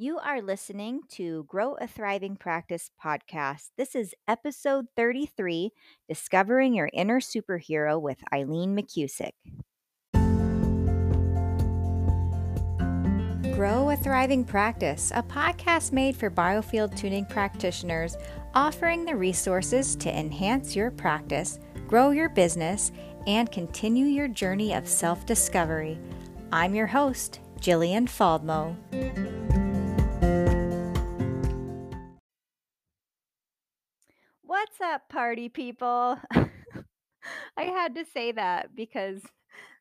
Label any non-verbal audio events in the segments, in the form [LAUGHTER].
You are listening to Grow a Thriving Practice podcast. This is episode 33 Discovering Your Inner Superhero with Eileen McKusick. Grow a Thriving Practice, a podcast made for biofield tuning practitioners, offering the resources to enhance your practice, grow your business, and continue your journey of self discovery. I'm your host, Jillian Faldmo. Up, party people? [LAUGHS] I had to say that because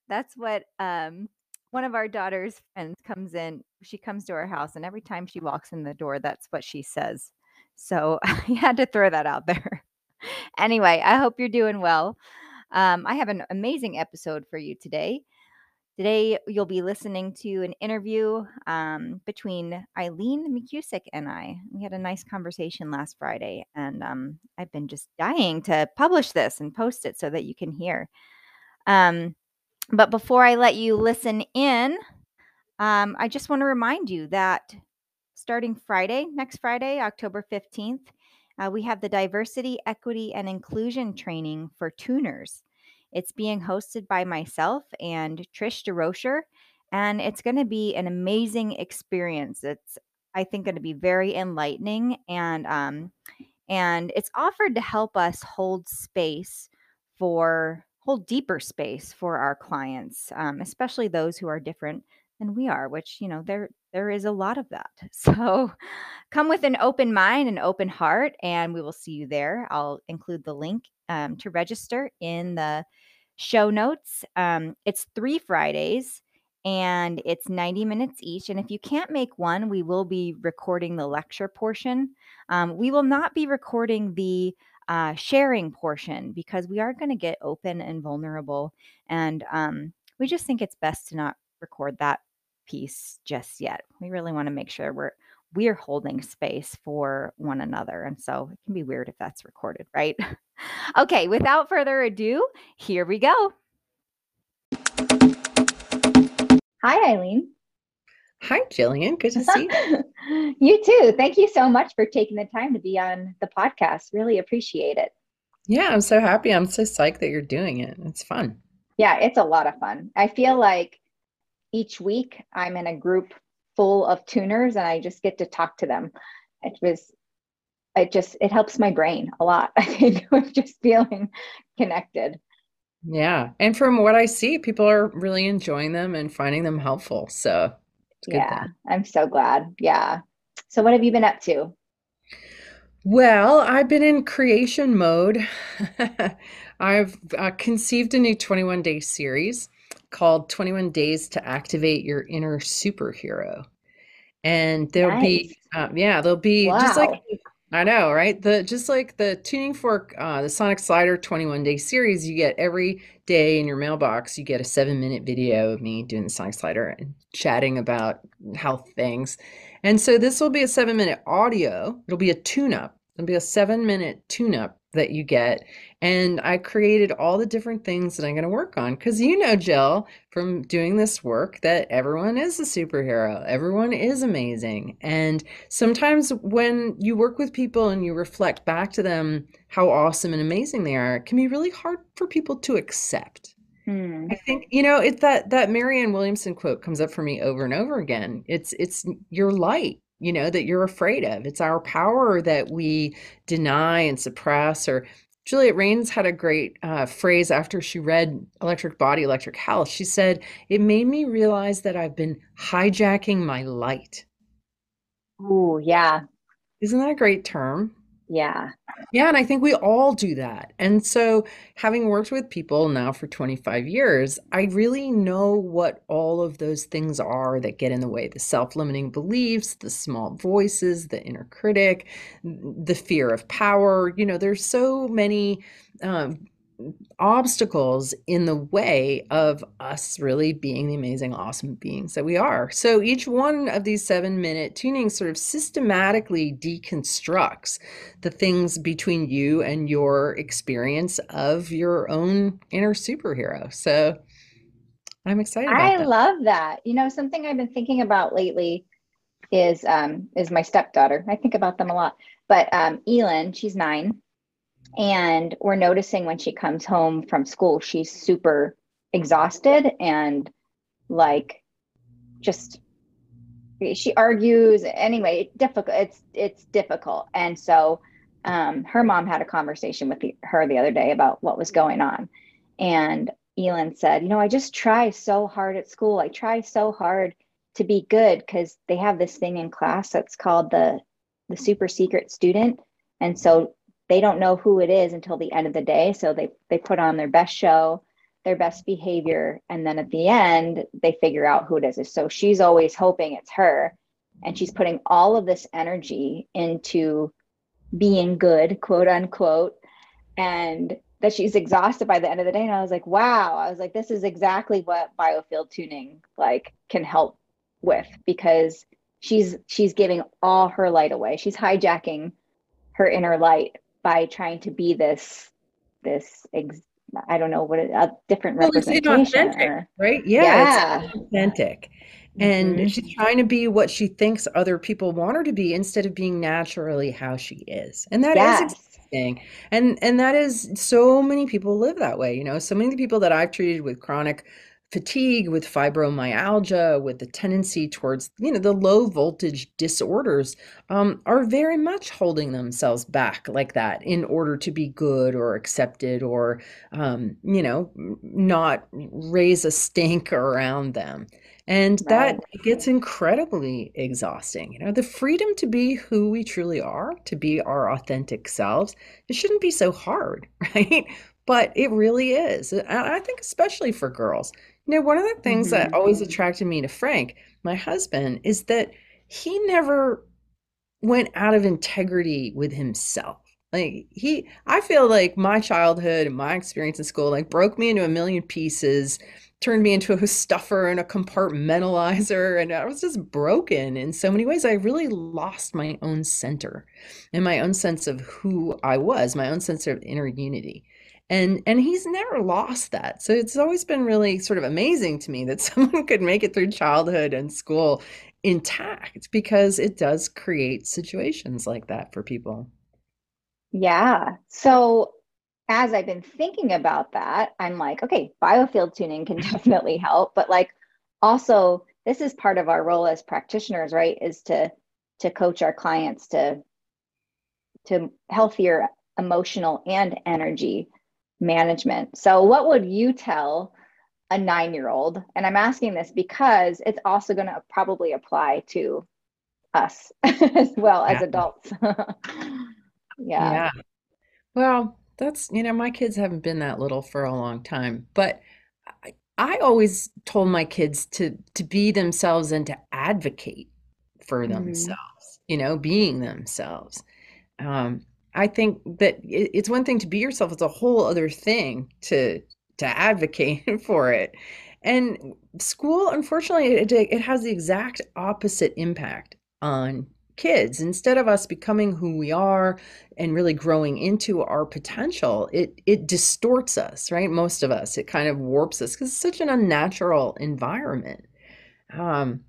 that's what um, one of our daughter's friends comes in. She comes to our house, and every time she walks in the door, that's what she says. So [LAUGHS] I had to throw that out there. [LAUGHS] anyway, I hope you're doing well. Um, I have an amazing episode for you today. Today, you'll be listening to an interview um, between Eileen McKusick and I. We had a nice conversation last Friday, and um, I've been just dying to publish this and post it so that you can hear. Um, but before I let you listen in, um, I just want to remind you that starting Friday, next Friday, October 15th, uh, we have the Diversity, Equity, and Inclusion training for tuners. It's being hosted by myself and Trish DeRocher, and it's going to be an amazing experience. It's, I think, going to be very enlightening, and um, and it's offered to help us hold space for hold deeper space for our clients, um, especially those who are different than we are. Which you know there there is a lot of that. [LAUGHS] So come with an open mind and open heart, and we will see you there. I'll include the link um, to register in the show notes. Um, it's three Fridays and it's 90 minutes each. And if you can't make one, we will be recording the lecture portion. Um, we will not be recording the uh, sharing portion because we are going to get open and vulnerable. And um, we just think it's best to not record that piece just yet. We really want to make sure we're we're holding space for one another. And so it can be weird if that's recorded, right? [LAUGHS] okay, without further ado, here we go. Hi, Eileen. Hi, Jillian. Good to see you. [LAUGHS] you too. Thank you so much for taking the time to be on the podcast. Really appreciate it. Yeah, I'm so happy. I'm so psyched that you're doing it. It's fun. Yeah, it's a lot of fun. I feel like each week I'm in a group full of tuners and I just get to talk to them. It was it just it helps my brain a lot. [LAUGHS] I think with just feeling connected. Yeah. And from what I see, people are really enjoying them and finding them helpful. So yeah, thing. I'm so glad. Yeah. So what have you been up to? Well, I've been in creation mode. [LAUGHS] I've uh, conceived a new 21 day series called 21 Days to Activate Your Inner Superhero. And there'll nice. be, um, yeah, there'll be wow. just like, I know, right? The just like the tuning fork, uh, the Sonic Slider 21 day series, you get every day in your mailbox, you get a seven minute video of me doing the Sonic Slider and chatting about health things. And so this will be a seven minute audio. It'll be a tune up. It'll be a seven minute tune up that you get. And I created all the different things that I'm going to work on. Because you know, Jill, from doing this work, that everyone is a superhero, everyone is amazing. And sometimes when you work with people and you reflect back to them how awesome and amazing they are, it can be really hard for people to accept. Hmm. I think you know it that that Marianne Williamson quote comes up for me over and over again. It's it's your light you know, that you're afraid of. It's our power that we deny and suppress. Or Juliet Rains had a great uh, phrase after she read Electric Body, Electric Health. She said, It made me realize that I've been hijacking my light. Oh, yeah. Isn't that a great term? Yeah. Yeah. And I think we all do that. And so, having worked with people now for 25 years, I really know what all of those things are that get in the way the self limiting beliefs, the small voices, the inner critic, the fear of power. You know, there's so many. Um, obstacles in the way of us really being the amazing, awesome beings that we are. So each one of these seven minute tunings sort of systematically deconstructs the things between you and your experience of your own inner superhero. So I'm excited. I that. love that. You know, something I've been thinking about lately is um, is my stepdaughter. I think about them a lot. But um, Elin, she's nine, and we're noticing when she comes home from school, she's super exhausted and like just she argues. Anyway difficult it's it's difficult. And so um, her mom had a conversation with the, her the other day about what was going on. And elin said you know i just try so hard at school. I try so hard to be good because they have this thing in class that's called the the super secret student. And so they don't know who it is until the end of the day. So they they put on their best show their best behavior and then at the end they figure out who it is. So she's always hoping it's her and she's putting all of this energy into being good quote unquote and that she's exhausted by the end of the day. And i was like wow. I was like this is exactly what biofield tuning like can help with because she's she's giving all her light away. She's hijacking her inner light by trying to be this this ex- I don't know what it, a different well, representation, or, right? Yeah, yeah. it's authentic, and mm-hmm. she's trying to be what she thinks other people want her to be instead of being naturally how she is, and that yes. is. And and that is so many people live that way. You know, so many people that I've treated with chronic fatigue, with fibromyalgia, with the tendency towards, you know, the low voltage disorders, um, are very much holding themselves back like that in order to be good or accepted or, um, you know, not raise a stink around them. And right. that gets incredibly exhausting. You know, the freedom to be who we truly are, to be our authentic selves, it shouldn't be so hard, [LAUGHS] right? But it really is. I think, especially for girls, know, one of the things mm-hmm. that always attracted me to Frank, my husband, is that he never went out of integrity with himself. Like he I feel like my childhood and my experience in school like broke me into a million pieces, turned me into a stuffer and a compartmentalizer and I was just broken in so many ways. I really lost my own center and my own sense of who I was, my own sense of inner unity and and he's never lost that. So it's always been really sort of amazing to me that [LAUGHS] someone could make it through childhood and school intact because it does create situations like that for people. Yeah. So as i've been thinking about that i'm like okay biofield tuning can [LAUGHS] definitely help but like also this is part of our role as practitioners right is to to coach our clients to to healthier emotional and energy management. So, what would you tell a nine year old? And I'm asking this because it's also going to probably apply to us [LAUGHS] as well as adults. [LAUGHS] yeah. Yeah. Well, that's, you know, my kids haven't been that little for a long time, but I, I always told my kids to to be themselves and to advocate for mm-hmm. themselves, you know, being themselves. Um, I think that it's one thing to be yourself; it's a whole other thing to to advocate [LAUGHS] for it. And school, unfortunately, it, it has the exact opposite impact on kids. Instead of us becoming who we are and really growing into our potential, it it distorts us, right? Most of us, it kind of warps us because it's such an unnatural environment. Um,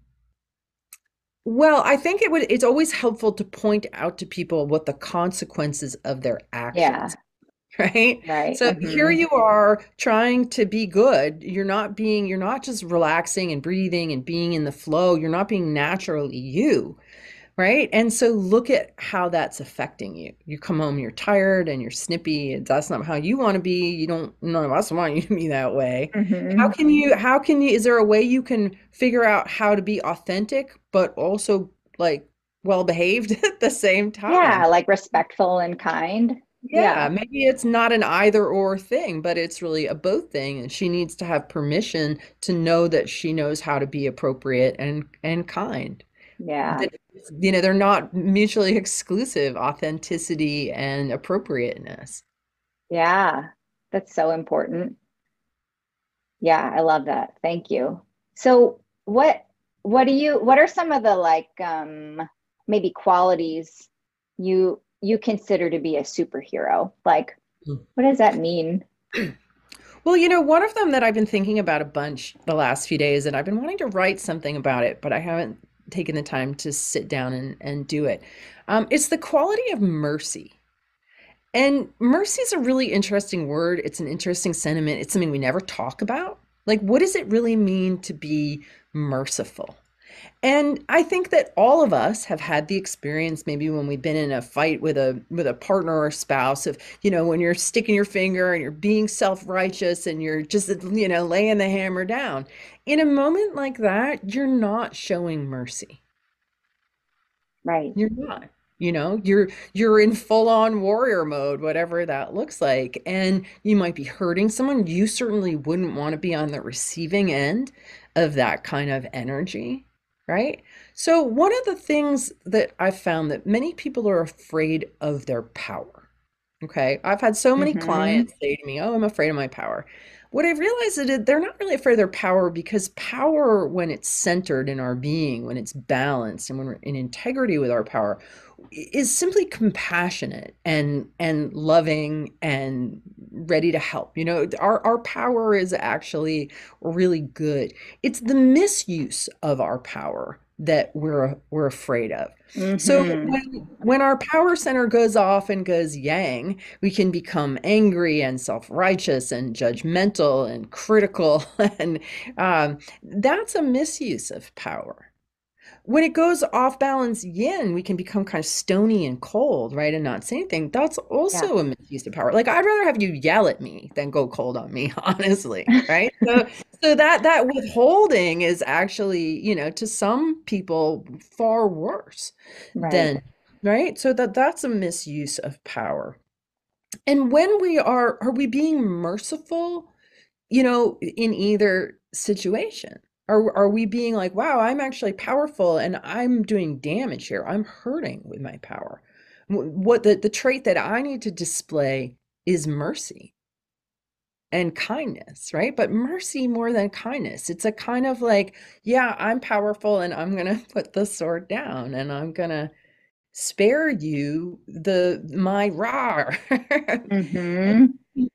well, I think it would it's always helpful to point out to people what the consequences of their actions. Yeah. [LAUGHS] Right? Right. So mm-hmm. here you are trying to be good. You're not being you're not just relaxing and breathing and being in the flow. You're not being naturally you right? And so look at how that's affecting you. You come home, you're tired and you're snippy. And That's not how you want to be. You don't. None of us [LAUGHS] want you to be that way. Mm-hmm. How can you? How can you? Is there a way you can figure out how to be authentic, but also like well behaved [LAUGHS] at the same time? Yeah, like respectful and kind. Yeah, yeah, maybe it's not an either or thing, but it's really a both thing. And she needs to have permission to know that she knows how to be appropriate and and kind. Yeah. That, you know, they're not mutually exclusive, authenticity and appropriateness. Yeah. That's so important. Yeah, I love that. Thank you. So what what do you what are some of the like um maybe qualities you you consider to be a superhero? Like hmm. what does that mean? Well, you know, one of them that I've been thinking about a bunch the last few days, and I've been wanting to write something about it, but I haven't taken the time to sit down and, and do it. Um, it's the quality of mercy. And mercy is a really interesting word. It's an interesting sentiment. It's something we never talk about. Like, what does it really mean to be merciful? And I think that all of us have had the experience maybe when we've been in a fight with a with a partner or spouse of, you know, when you're sticking your finger and you're being self-righteous and you're just, you know, laying the hammer down. In a moment like that, you're not showing mercy. Right. You're not you know you're you're in full on warrior mode whatever that looks like and you might be hurting someone you certainly wouldn't want to be on the receiving end of that kind of energy right? So one of the things that i've found that many people are afraid of their power okay? I've had so many mm-hmm. clients say to me oh i'm afraid of my power. What I've realized is that they're not really afraid of their power because power, when it's centered in our being, when it's balanced, and when we're in integrity with our power, is simply compassionate and and loving and ready to help you know our our power is actually really good. It's the misuse of our power that we're we're afraid of. Mm-hmm. so when, when our power center goes off and goes yang we can become angry and self-righteous and judgmental and critical [LAUGHS] and um, that's a misuse of power when it goes off balance yin, we can become kind of stony and cold, right? And not say anything. That's also yeah. a misuse of power. Like I'd rather have you yell at me than go cold on me, [LAUGHS] honestly. Right. so so that that withholding is actually, you know, to some people far worse right. than right. So that that's a misuse of power. And when we are are we being merciful, you know, in either situation? Are, are we being like, wow, I'm actually powerful and I'm doing damage here. I'm hurting with my power. What the, the trait that I need to display is mercy and kindness, right? But mercy more than kindness. It's a kind of like, yeah, I'm powerful and I'm going [LAUGHS] to put the sword down and I'm going to spare you the my [LAUGHS] raw. mm-hmm.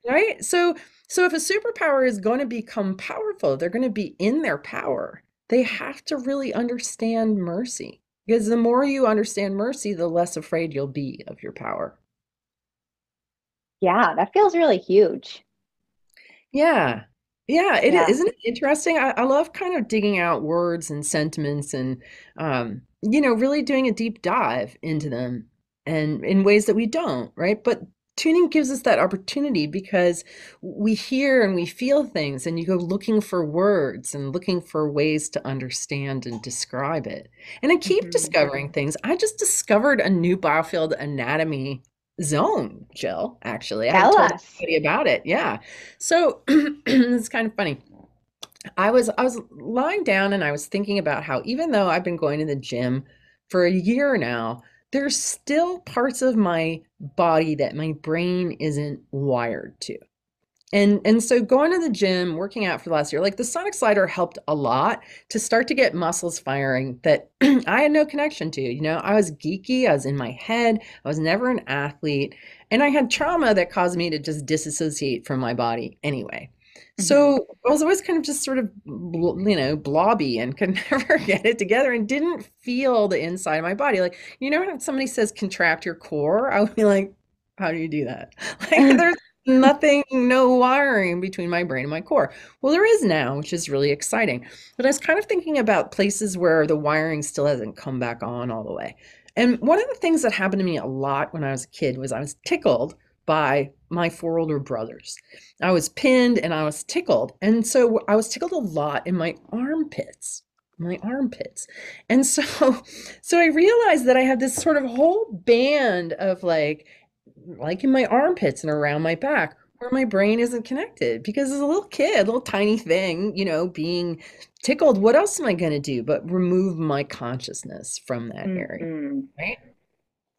right? So so if a superpower is going to become powerful, they're going to be in their power. They have to really understand mercy. Because the more you understand mercy, the less afraid you'll be of your power. Yeah, that feels really huge. Yeah. Yeah, it yeah. not it interesting? I, I love kind of digging out words and sentiments and um, you know, really doing a deep dive into them and in ways that we don't, right? But tuning gives us that opportunity because we hear and we feel things and you go looking for words and looking for ways to understand and describe it. And i keep mm-hmm. discovering things. I just discovered a new biofield anatomy zone jill actually. Tell i told us. somebody about it yeah. So [CLEARS THROAT] it's kind of funny. I was i was lying down and i was thinking about how even though i've been going to the gym for a year now there's still parts of my body that my brain isn't wired to. And and so going to the gym, working out for the last year, like the sonic slider helped a lot to start to get muscles firing that [CLEARS THROAT] I had no connection to. You know, I was geeky, I was in my head, I was never an athlete, and I had trauma that caused me to just disassociate from my body anyway. Mm-hmm. So I was always kind of just sort of, you know, blobby and could [LAUGHS] never get it together and didn't feel the inside of my body. Like, you know, when somebody says contract your core, I would be like, how do you do that? [LAUGHS] Like, there's nothing, no wiring between my brain and my core. Well, there is now, which is really exciting. But I was kind of thinking about places where the wiring still hasn't come back on all the way. And one of the things that happened to me a lot when I was a kid was I was tickled by my four older brothers. I was pinned and I was tickled. And so I was tickled a lot in my armpits my armpits and so [LAUGHS] so i realized that i had this sort of whole band of like like in my armpits and around my back where my brain isn't connected because as a little kid little tiny thing you know being tickled what else am i going to do but remove my consciousness from that mm-hmm. area right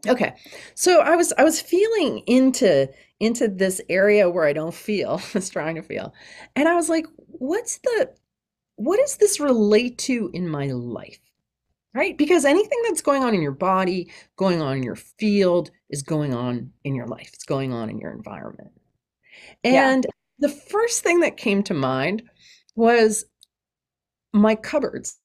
Okay. So I was I was feeling into into this area where I don't feel, [LAUGHS] I was trying to feel. And I was like, what's the what does this relate to in my life? Right? Because anything that's going on in your body, going on in your field is going on in your life. It's going on in your environment. And yeah. the first thing that came to mind was my cupboards.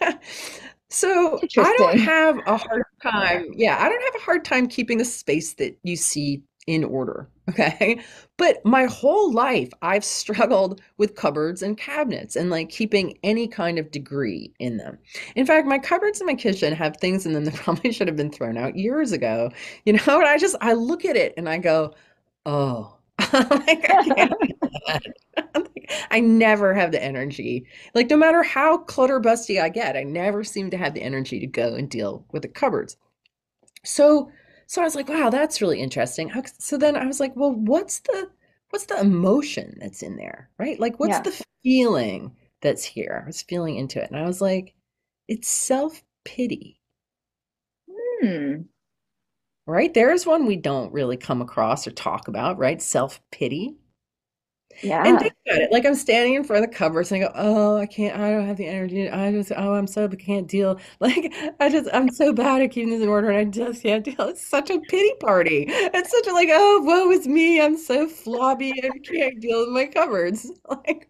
[LAUGHS] So I don't have a hard time. Yeah, I don't have a hard time keeping the space that you see in order. [LAUGHS] Okay. But my whole life, I've struggled with cupboards and cabinets and like keeping any kind of degree in them. In fact, my cupboards in my kitchen have things in them that [LAUGHS] probably should have been thrown out years ago. You know, and I just, I look at it and I go, oh, [LAUGHS] like I. [LAUGHS] Like, I never have the energy. Like, no matter how clutter busty I get, I never seem to have the energy to go and deal with the cupboards. So, so I was like, wow, that's really interesting. So then I was like, well, what's the what's the emotion that's in there, right? Like, what's Yeah. the feeling that's here? I was feeling into it, and I was like, it's self-pity, Hmm. Right? There's one we don't really come across or talk about, right? Self-pity. Yeah. And think about it. Like I'm standing in front of the cupboards and I go, oh, I can't, I don't have the energy. I just, oh, I'm so, I can't deal. [LAUGHS] Like I just, I'm so bad at keeping this in order and I just can't deal. It's such a pity party. It's such a like, oh, woe is me. I'm so flobby and can't deal with my cupboards. [LAUGHS] Like,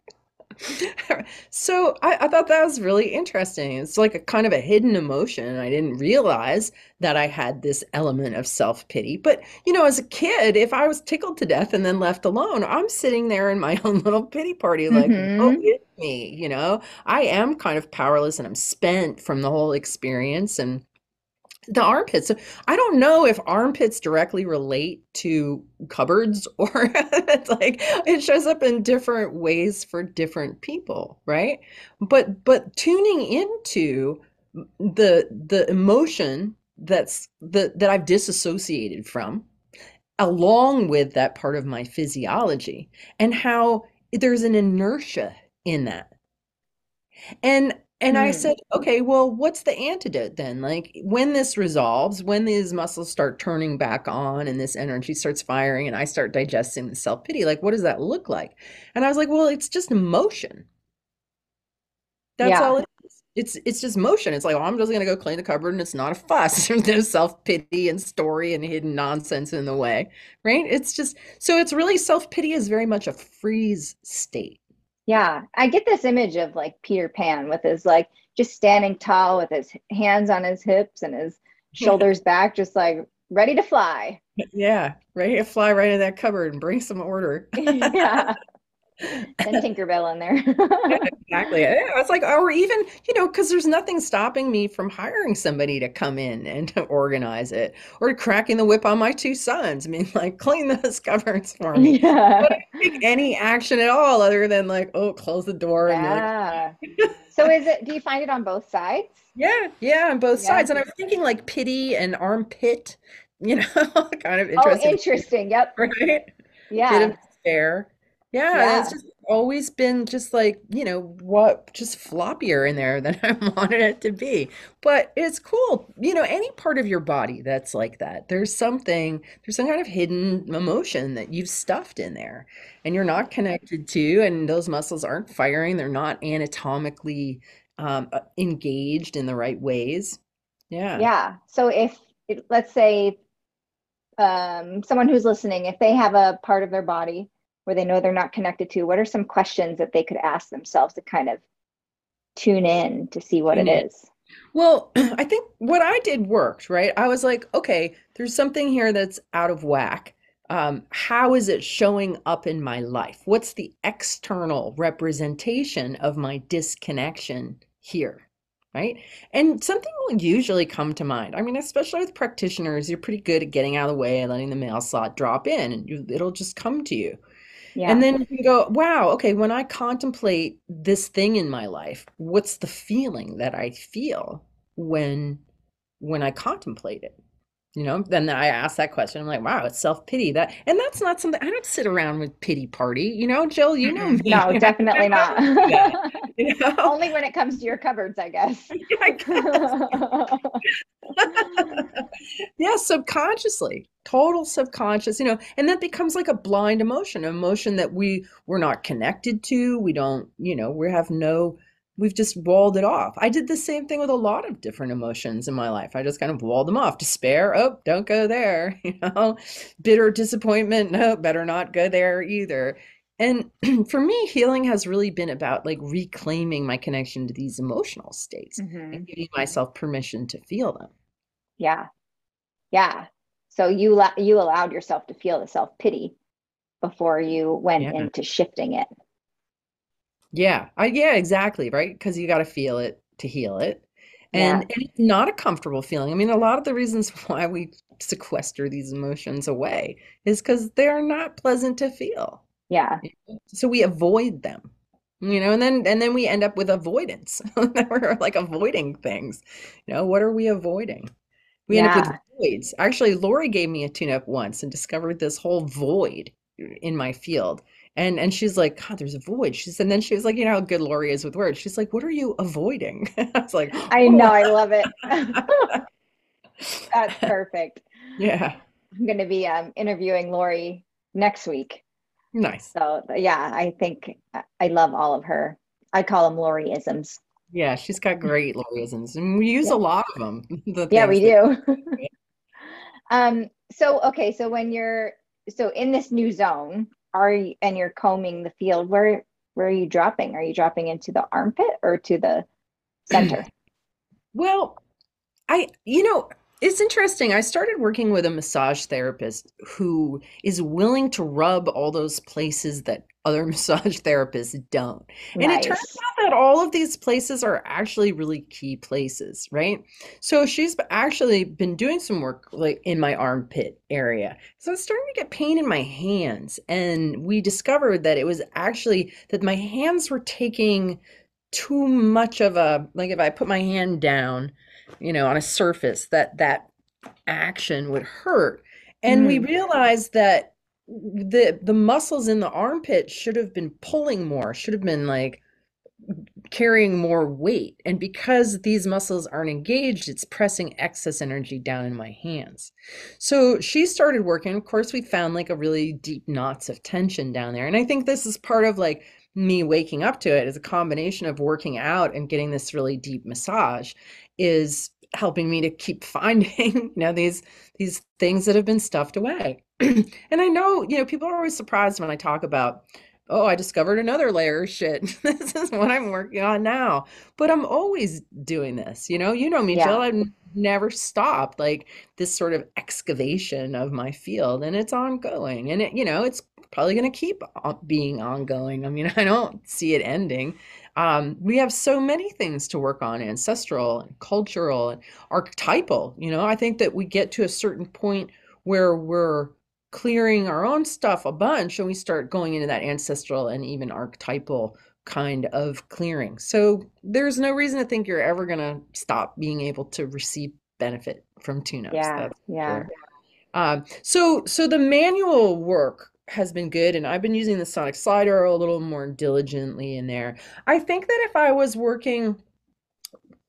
[LAUGHS] so I, I thought that was really interesting. It's like a kind of a hidden emotion. I didn't realize that I had this element of self-pity. But, you know, as a kid, if I was tickled to death and then left alone, I'm sitting there in my [LAUGHS] own little pity party, like, oh, hmm it's me, you know? I am kind of powerless and I'm spent from the whole experience. And the armpits. So I don't know if armpits directly relate to cupboards [LAUGHS] or it's like it shows up in different ways for different people, right? But but tuning into the the emotion that's the that I've disassociated from along with that part of my physiology and how there's an inertia in that. And and I Hmm. said, okay, well, what's the antidote then? Like when this resolves, when these muscles start turning back on and this energy starts firing and I start digesting the self-pity, like what does that look like? And I was like, well, it's just emotion. That's Yeah. all it is. It's it's just motion. It's like, oh, I'm just gonna go clean the cupboard and it's not a fuss. [LAUGHS] There's no self-pity and story and hidden nonsense in the way, right? It's just so it's really self-pity is very much a freeze state. Yeah. I get this image of like Peter Pan with his like just standing tall with his hands on his hips and his [LAUGHS] shoulders back, just like ready to fly. Yeah, ready to fly right in that cupboard and bring some order. [LAUGHS] Yeah. And [LAUGHS] Tinkerbell in there. [LAUGHS] Exactly. Yeah, was like, or even, you know, because there's nothing stopping me from hiring somebody to come in and to organize it or cracking the whip on my two sons. I mean, [LAUGHS] like, clean those cupboards for me. Yeah. But I don't take any action at all other than like, oh, close the door like, Yeah. So is it, do you find it on both sides? yeah, yeah, on both Yeah. sides. And I was thinking like pity and armpit, you know, kind of interesting. Oh, interesting. Yep. right? Yeah. despair. Yeah, it's just always been just like, you know, what, just floppier in there than [LAUGHS] I wanted it to be. But it's cool. You know, any part of your body that's like that, there's something, there's some kind of hidden emotion that you've stuffed in there and you're not connected to, and those muscles aren't firing, they're not anatomically um, uh, engaged in the right ways. Yeah. Yeah. So if, if let's say um, someone who's listening, if they have a part of their body where they know they're not connected to, what are some questions that they could ask themselves to kind of tune in to see what it in. Well, [CLEARS THROAT] I think what I did worked, right? I was like, okay, there's something here that's out of whack. Um, how is it showing up in my life? What's the external representation of my disconnection here? Right? And something will usually come to mind. I mean, especially with practitioners, you're pretty good at getting out of the way and letting the mail slot drop in, and you, it'll just come to you. Yeah. And then you can go, wow, okay, when I contemplate this thing in my life, what's the feeling that I feel when when I contemplate it? You know, then I ask that question. I'm like, wow, it's self-pity. That and that's not something I don't sit around with pity party. You know, Jill, you know me. No, definitely not. don't do that, you know? Only when it comes to your cupboards, I guess. [LAUGHS] I guess. [LAUGHS] Yeah, subconsciously, total subconscious, you know, and that becomes like a blind emotion, an emotion that we we're not connected to. We don't, you know, we have no, we've just walled it off. I did the same thing with a lot of different emotions in my life. I just kind of walled them off. Despair, oh, don't go there, [LAUGHS] you know. Bitter disappointment, no, better not go there either. And [CLEARS THROAT] for me, healing has really been about like reclaiming my connection to these emotional states Mhm. and giving myself permission to feel them. Yeah. Yeah. So you la- you allowed yourself to feel the self-pity before you went Yeah. into shifting it. Yeah. I, yeah, exactly. Right. Because you got to feel it to heal it. Yeah. And, and it's not a comfortable feeling. I mean, a lot of the reasons [LAUGHS] why we sequester these emotions away is because they're not pleasant to feel. Yeah. So we avoid them. You know, and then and then we end up with avoidance. [LAUGHS] We're like avoiding things. You know, what are we avoiding? We end up with voids. Actually, Lori gave me a tune-up once and discovered this whole void uh, in my field. And and she's like, God, there's a void. She's and then she was like, you know how good Lori is with words. She's like, what are you avoiding? [LAUGHS] I was like, I know, "Oh." I love it. [LAUGHS] That's perfect. [LAUGHS] Yeah, I'm going to be um, interviewing Lori next week. nice. So yeah, I think I- I love all of her. I call them Loriisms. Yeah, she's got great Loriisms, and we use Yeah. a lot of them. the Yeah, we do. um, so okay, so when you're so in this new zone, are you and you're combing the field, where where are you dropping? Are you dropping into the armpit or to the center? [CLEARS THROAT] Well, I, you know, it's interesting. I started working with a massage therapist who is willing to rub all those places that other [LAUGHS] massage therapists don't. And it turns out that all of these places are actually really key places, right? So she's actually been doing some work like in my armpit area. So I was starting to get pain in my hands, and we discovered that it was actually that my hands were taking too much of a like if I put my hand down, you know, on a surface, that that action would hurt. And we hmm. realized that the the muscles in the armpit should have been pulling more, should have been like carrying more weight. And because these muscles aren't engaged, it's pressing excess energy down in my hands. So she started working. Of course, we found like a really deep knots of tension down there. And I think this is part of like me waking up to it is a combination of working out and getting this really deep massage is helping me to keep [LAUGHS] finding you know these these things that have been stuffed away. [CLEARS THROAT] And i know you know people are always surprised when i talk about oh i discovered another layer of shit. [LAUGHS] This is what i'm working on now. But i'm always doing this you know? You know me Yeah. jill i've never stopped like this sort of excavation of my field and it's ongoing and it you know it's probably going to keep being ongoing i mean [LAUGHS] i don't see it ending um, we have so many things to work on ancestral and cultural and archetypal you know i think that we get to a certain point where we're clearing our own stuff a bunch and we start going into that ancestral and even archetypal kind of clearing so there's no reason to think you're ever going to stop being able to receive benefit from tune-ups Yeah, That's yeah. sure. Um, so so the manual work has been good, and I've been using the sonic slider a little more diligently in there. I think that if I was working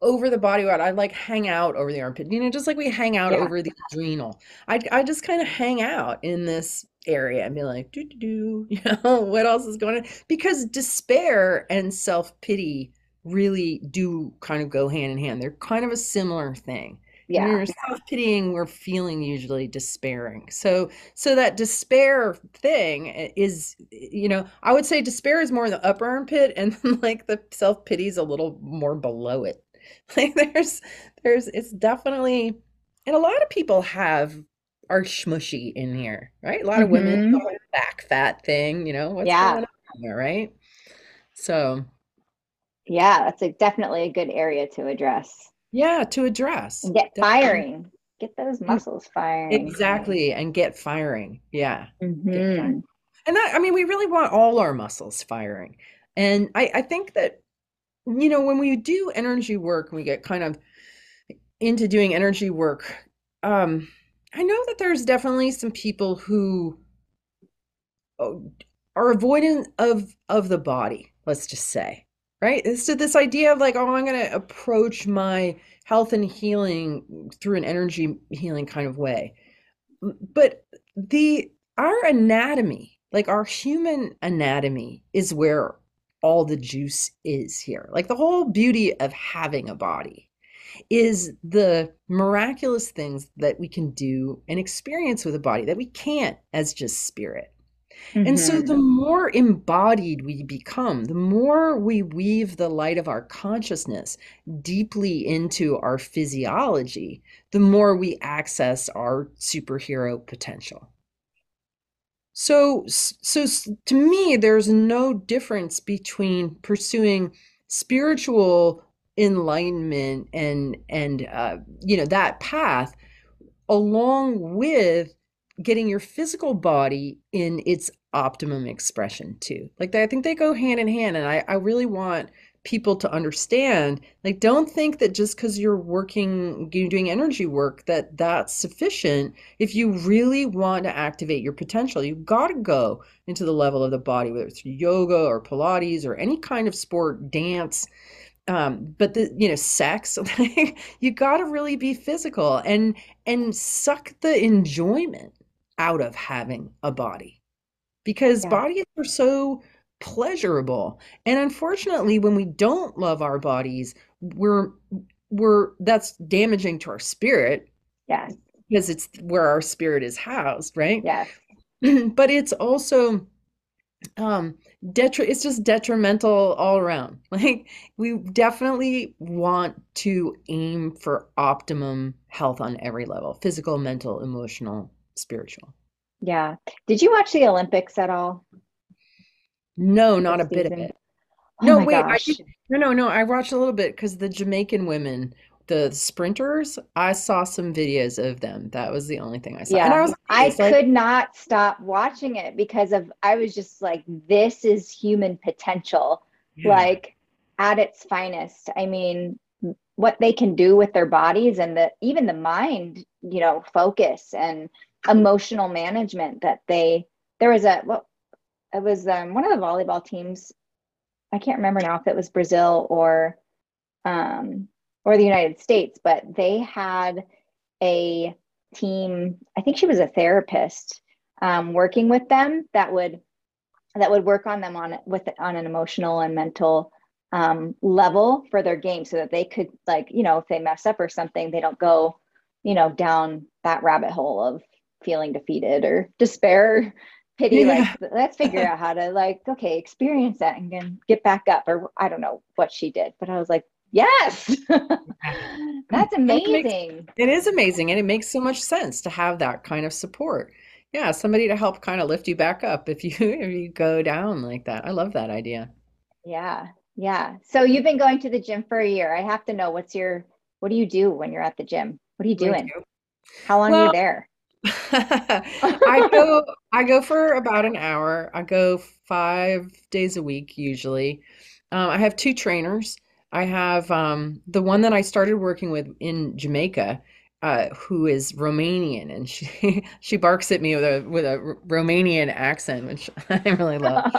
over the body part, I'd like hang out over the armpit, you know, just like we hang out Yeah. over the adrenal. I'd I just kind of hang out in this area and be like, do do do, [LAUGHS] you know, what else is going on? Because despair and self-pity really do kind of go hand in hand. They're kind of a similar thing. When Yeah. we're self-pitying, we're feeling usually despairing. So so that despair thing is, you know, I would say despair is more in the upper armpit and [LAUGHS] like the self-pity is a little more below it. [LAUGHS] Like there's there's it's definitely and a lot of people have are smushy in here, right? A lot of women Mhm. have a back fat thing, you know, what's Yeah. going on there, right? So Yeah, that's a, definitely a good area to address. Yeah, to address. And get Definitely. firing. Get those muscles firing. Exactly, and get firing. Yeah. Mhm. And that, I mean, we really want all our muscles firing. And I, I think that, you know, when we do energy work, we get kind of into doing energy work. Um, I know that there's definitely some people who oh, are avoidant of of the body, let's just say, right? So this idea of like, oh, I'm going to approach my health and healing through an energy healing kind of way. But the our anatomy, like our human anatomy, is where all the juice is here. Like the whole beauty of having a body is the miraculous things that we can do and experience with a body that we can't as just spirit. And so the more embodied we become, the more we weave the light of our consciousness deeply into our physiology, the more we access our superhero potential. So, so to me, there's no difference between pursuing spiritual enlightenment and and uh, you know that path along with getting your physical body in its optimum expression too. Like I think they go hand in hand, and I I really want people to understand like don't think that just because you're working you're doing energy work that that's sufficient if you really want to activate your potential you've got to go into the level of the body whether it's yoga or pilates or any kind of sport dance um but the you know sex [LAUGHS] you got to really be physical and and suck the enjoyment out of having a body because Yeah. bodies are so pleasurable and unfortunately when we don't love our bodies we're we're that's damaging to our spirit yeah because it's where our spirit is housed right? Yeah [CLEARS THROAT] but it's also um detri it's just detrimental all around. [LAUGHS] Like we definitely want to aim for optimum health on every level physical mental emotional spiritual. Yeah. Did you watch the Olympics at all? No not a bit of it. Oh no wait I did, no no no I watched a little bit because the Jamaican women the sprinters I saw some videos of them. That was the only thing I saw. And I Yeah. was I like could not stop watching it because of I was just like, this is human potential, yeah. like at its finest. I mean, what they can do with their bodies and the even the mind, you know, focus and emotional management that they there was a well, it was um, one of the volleyball teams. I can't remember now if it was Brazil or um, or the United States, but they had a team. I think she was a therapist um, working with them that would that would work on them on with on an emotional and mental um, level for their game, so that they could like you know if they mess up or something, they don't go you know down that rabbit hole of feeling defeated or despair pity yeah. like let's figure [LAUGHS] out how to like okay experience that and then get back up or i don't know what she did but i was like yes! [LAUGHS] That's it makes amazing. It is amazing, and it makes so much sense to have that kind of support. Yeah, somebody to help kind of lift you back up if you [LAUGHS] if you go down like that. I love that idea. yeah yeah. So you've been going to the gym for a year. I have to know what's your what do you do when you're at the gym? What are you do doing? how long are you there [LAUGHS] I go I go for about an hour. I go five days a week usually. Um, I have two trainers. I have um, the one that I started working with in Jamaica, uh, who is Romanian, and she [LAUGHS] she barks at me with a with a Romanian accent, which [LAUGHS] I really love.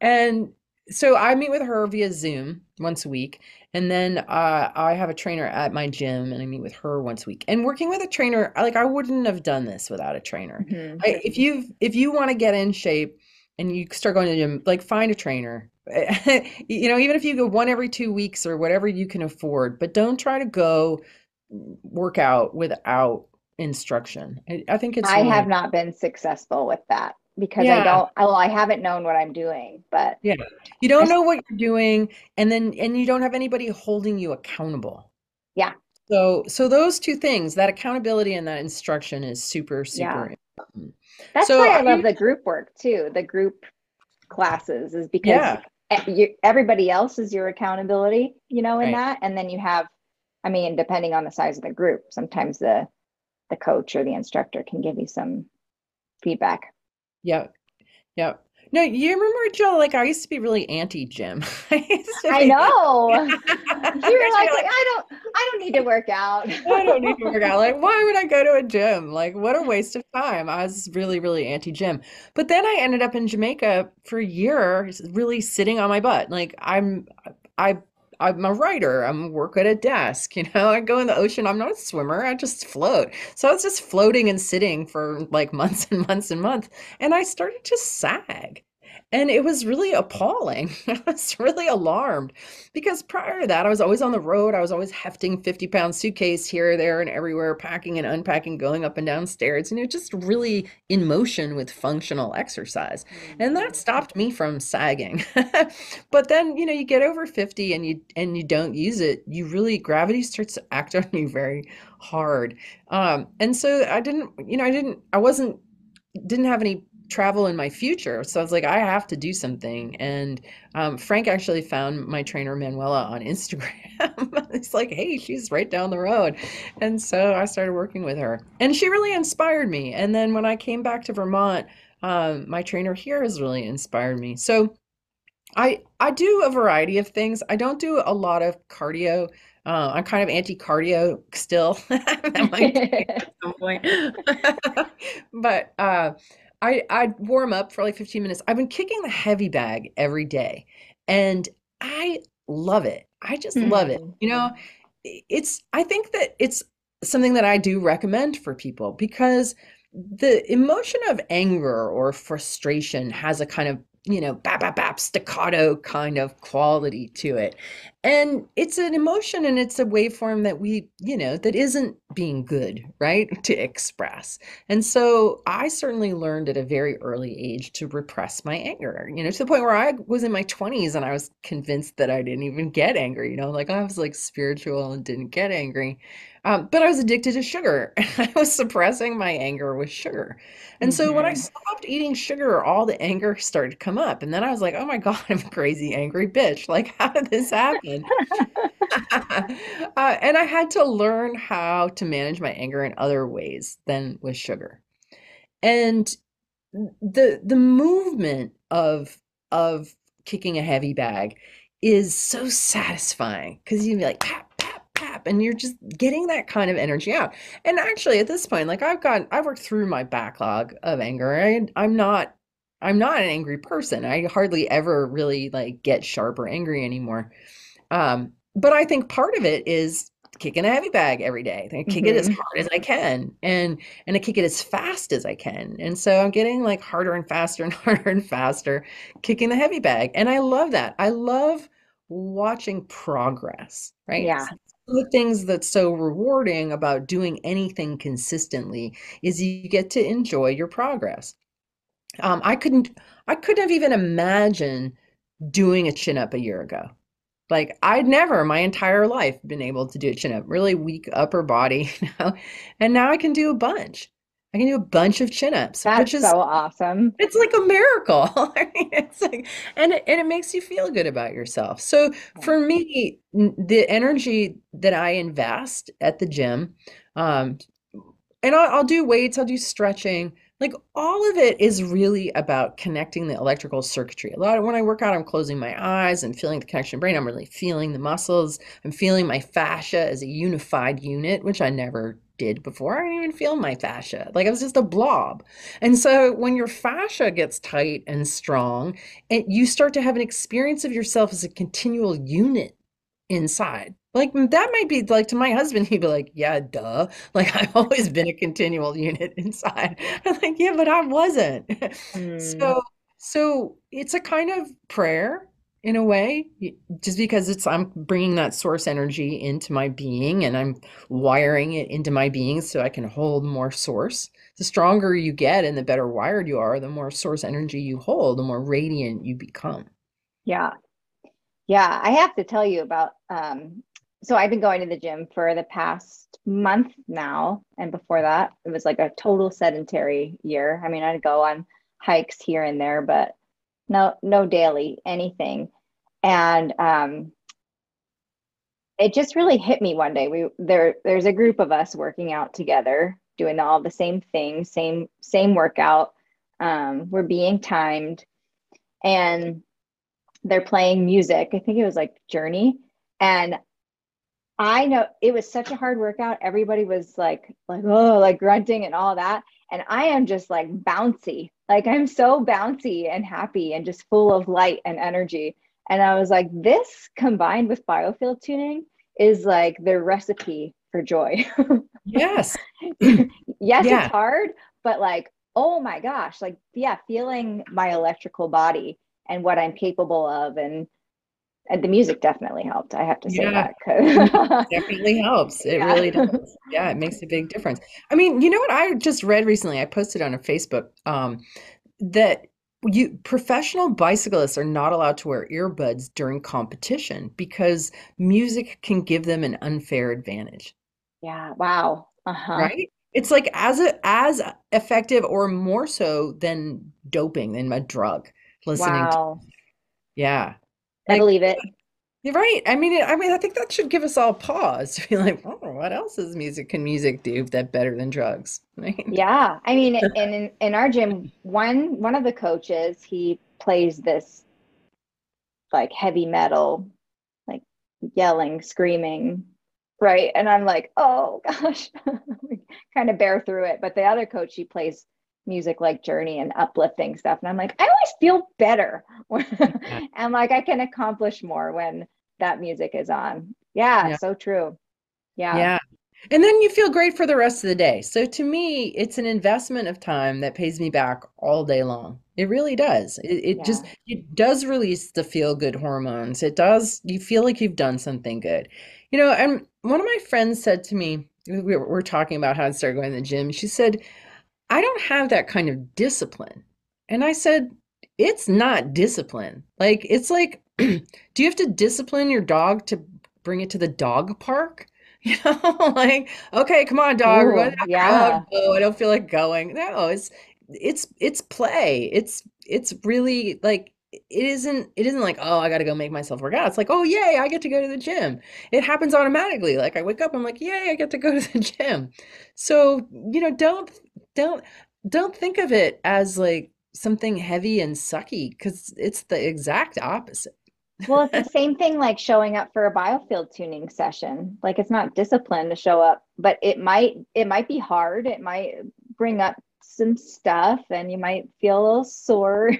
And so I meet with her via Zoom once a week, and then uh, I have a trainer at my gym, and I meet with her once a week. And working with a trainer, like I wouldn't have done this without a trainer. Mhm. I, if you if you want to get in shape and you start going to the gym, like find a trainer. [LAUGHS] You know, even if you go one every two weeks or whatever you can afford, but don't try to go work out without instruction. I, I think it's i have not been successful with that because i don't I, well i haven't known what i'm doing but Yeah. You don't I, know what you're doing and then and you don't have anybody holding you accountable. yeah So so those two things, that accountability and that instruction is super, yeah super important. That's So why I love the group work too, the group classes, is because yeah, you, everybody else is your accountability, you know, in right. that. And then you have, I mean, depending on the size of the group, sometimes the the coach or the instructor can give you some feedback. Yeah. Yeah. No, you remember Jill, like I used to be really anti-gym. [LAUGHS] I I know. [LAUGHS] You were like, like, [LAUGHS] I don't, I don't need to work out. I don't need to work out. Like, why would I go to a gym? Like, what a waste of time. I was really, really anti-gym. But then I ended up in Jamaica for a year, really sitting on my butt. Like, I'm, I, I'm a writer. I'm work at a desk. You know, [LAUGHS] I go in the ocean. I'm not a swimmer. I just float. So I was just floating and sitting for like [LAUGHS] months and months and months. And I started to sag. And it was really appalling. [LAUGHS] I was really alarmed because prior to that, I was always on the road. I was always hefting 50 pound suitcase here, there, and everywhere, packing and unpacking, going up and down stairs. You know, just really in motion with functional exercise. And that mm-hmm. stopped me from sagging. [LAUGHS] but then, you know, you get over 50 and you and you don't use it, you really gravity starts to act on you very hard. Um, and so I didn't, you know, I didn't, I wasn't didn't have any travel in my future. So I was like, I have to do something. And um, Frank actually found my trainer Manuela on Instagram. [LAUGHS] it's like, hey, she's right down the road. And so I started working with her. And she really inspired me. And then when I came back to Vermont, um, my trainer here has really inspired me. So I I do a variety of things. I don't do a lot of cardio. Uh, I'm kind of anti-cardio still. [LAUGHS] [LAUGHS] at some point. but uh, I I warm up for like 15 minutes. I've been kicking the heavy bag every day, and I love it. I just mm-hmm. love it. You know, it's I think that it's something that I do recommend for people because the emotion of anger or frustration has a kind of you know, bap, bap, bap, staccato kind of quality to it. And it's an emotion and it's a waveform that we, you know, that isn't being good, right, [LAUGHS] to express. And so I certainly learned at a very early age to repress my anger, you know, to the point where I was in my 20s and I was convinced that I didn't even get angry, you know, like I was like spiritual and didn't get angry. Um, but I was addicted to sugar. [LAUGHS] I was suppressing my anger with sugar. And so when I mm-hmm. stopped eating sugar, all the anger started to come up. And then I was like, oh my God, I'm a crazy, angry bitch. Like, [LAUGHS] how did this happen? [LAUGHS] uh, and I had to learn how to manage my anger in other ways than with sugar. And the the movement of of kicking a heavy bag is so satisfying because you'd be like, pap pap pap and you're just getting that kind of energy out. And actually at this point like i've got i've worked through my backlog of anger I, i'm not i'm not an angry person. I hardly ever really like get sharp or angry anymore um but i think part of it is kicking a heavy bag every day i kick mm-hmm. it as mm-hmm. hard as i can and and i kick it as fast as i can and so i'm getting like harder and faster and [LAUGHS] harder and faster kicking the heavy bag and i love that i love watching progress right yeah the things that's so rewarding about doing anything consistently is you get to enjoy your progress. Um, I couldn't, I couldn't have even imagined doing a chin up a year ago. Like I'd never my entire life been able to do a chin up, really weak upper body, [LAUGHS] you know? and now I can do a bunch. I can do a bunch of chin ups, That's which is so awesome. It's like a miracle. [LAUGHS] I mean, it's like, and it, and it makes you feel good about yourself. So for me, the energy that I invest at the gym, um, and I'll, I'll do weights, I'll do stretching, like all of it is really about connecting the electrical circuitry. A lot of when I work out, I'm closing my eyes and feeling the connection brain. I'm really feeling the muscles. I'm feeling my fascia as a unified unit, which I never did before. I didn't even feel my fascia. Like it was just a blob. And so when your fascia gets tight and strong, and you start to have an experience of yourself as a continual unit inside. Like that might be like to my husband, he'd be like, Yeah, duh. Like [LAUGHS] I've always been a continual unit [LAUGHS] inside. I'm like, Yeah, but I wasn't. [LAUGHS] Mm. So so it's a kind of prayer in a way just because it's i'm bringing that source energy into my being and i'm wiring it into my being so i can hold more source the stronger you get and the better wired you are the more source energy you hold the more radiant you become yeah yeah i have to tell you about um so i've been going to the gym for the past month now. And before that it was like a total sedentary year. I mean i'd go on hikes here and there but no no daily anything. And um, it just really hit me one day. We there there's a group of us working out together doing all the same thing, same same workout. Um, we're being timed and they're playing music. I think it was like journey. And i know it was such a hard workout everybody was like like oh like grunting and all that and i am just like bouncy like i'm so bouncy and happy and just full of light and energy and I was like, this combined with biofield tuning is like the recipe for joy. yes. [LAUGHS] yes, yeah. it's hard, but like oh my gosh, like, yeah, feeling my electrical body and what I'm capable of. And, and the music definitely helped. I have to say Yeah. that. [LAUGHS] Definitely helps. It Yeah. really does. [LAUGHS] Yeah, it makes a big difference. I mean, you know what I just read recently? I posted on a Facebook um, that you professional bicyclists are not allowed to wear earbuds during competition because music can give them an unfair advantage, yeah. Wow. Uh-huh. right? It's like as a, as effective or more so than doping, than a drug, listening to, Wow. yeah. I believe it. You're right. I mean, I mean, I think that should give us all pause to be like, oh, what else is music can music do that better than drugs? [LAUGHS] Right? Yeah. I mean, [LAUGHS] and in, in our gym, one one of the coaches, he plays this like heavy metal, like yelling, screaming, right? And I'm like, oh gosh, [LAUGHS] kind of bear through it. But the other coach, he plays music like Journey and uplifting stuff. And I'm like, I always feel better. [LAUGHS] and like I can accomplish more when that music is on. Yeah, Yeah. so true. Yeah. Yeah. And then you feel great for the rest of the day. So to me, it's an investment of time that pays me back all day long. It really does. It, it just it does release the feel good hormones. It does, you feel like you've done something good. You know, and one of my friends said to me, we were, we're talking about how to start going to the gym. She said, I don't have that kind of discipline. And I said, it's not discipline. Like, it's like, [CLEARS THROAT] do you have to discipline your dog to bring it to the dog park? [LAUGHS] You know, like, okay, come on, dog. Ooh, yeah. Oh, I don't feel like going. No, it's it's it's play. It's it's really like it isn't it isn't like, oh, I got to go make myself work out. It's like, oh, yay, I get to go to the gym. It happens automatically. Like I wake up, I'm like, yay, I get to go to the [LAUGHS] gym. So, you know, don't don't don't think of it as like something heavy and sucky because it's the exact opposite. Well, it's the [LAUGHS] same thing like showing up for a biofield tuning session. Like it's not discipline to show up, but it might it might be hard. It might bring up some stuff and you might feel a little sore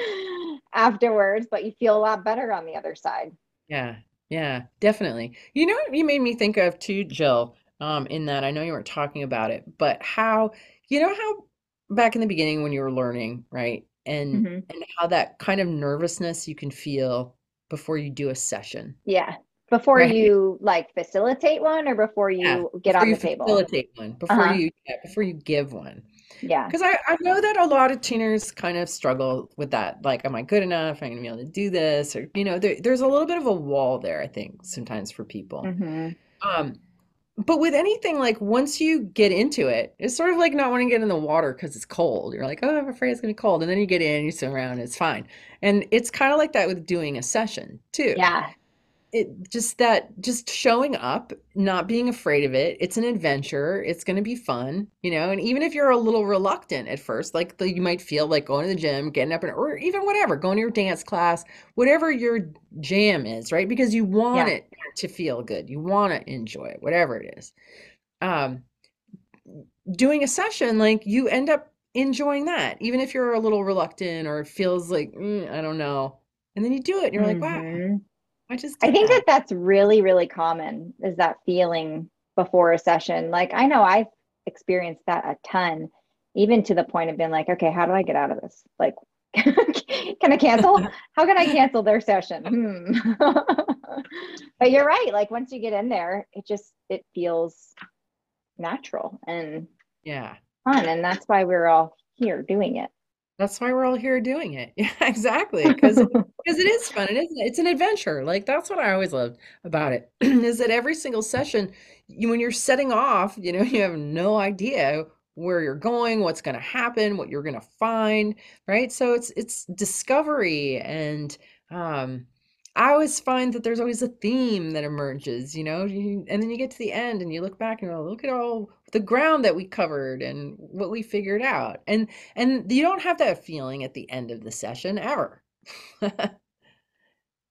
[LAUGHS] afterwards, but you feel a lot better on the other side. Yeah, yeah, definitely. You know what you made me think of too, Jill, um, in that I know you weren't talking about it, but how, you know how back in the beginning when you were learning, right? And Mhm. and how that kind of nervousness you can feel before you do a session. Yeah. Before Right. you like facilitate one or before you Yeah, get before on you the table. facilitate one, before Uh-huh. you yeah, before you give one. Yeah. Because I, I know that a lot of tuners kind of struggle with that. Like, am I good enough? Am I going to be able to do this? Or, you know, there, there's a little bit of a wall there, I think, sometimes for people. hmm Um, but with anything, like once you get into it, it's sort of like not wanting to get in the water because it's cold. You're like, oh, I'm afraid it's going to be cold. And then you get in, you sit around, it's fine. And it's kind of like that with doing a session too. Yeah. It just that, just showing up, not being afraid of it. It's an adventure. It's going to be fun, you know. And even if you're a little reluctant at first, like the, you might feel like going to the gym, getting up, and, or even whatever, going to your dance class, whatever your jam is, right? Because you want Yeah. it to feel good. You want to enjoy it, whatever it is. Um, doing a session, like you end up enjoying that, even if you're a little reluctant or it feels like, "Mm, I don't know. And then you do it and you're like, wow, Mhm. I just I think that. that that's really, really common is that feeling before a session. Like I know I've experienced that a ton, even to the point of being like, okay, how do I get out of this? Like, [LAUGHS] can I cancel? [LAUGHS] How can I cancel their session? Hmm. [LAUGHS] but you're right. Like once you get in there, it just it feels natural and Yeah. fun, and that's why we're all here doing it. That's why we're all here doing it. [LAUGHS] Yeah, exactly. Because because it is fun. It is it's an adventure. Like that's what I always loved about it. [CLEARS THROAT] Is that every single session, you when you're setting off, you know, you have no idea where you're going, what's going to happen, what you're going to find, right? So it's it's discovery and um I always find that there's always a theme that emerges, you know, you, and then you get to the end and you look back and go, look at all the ground that we covered and what we figured out. And and you don't have that feeling at the end of the session ever. [LAUGHS]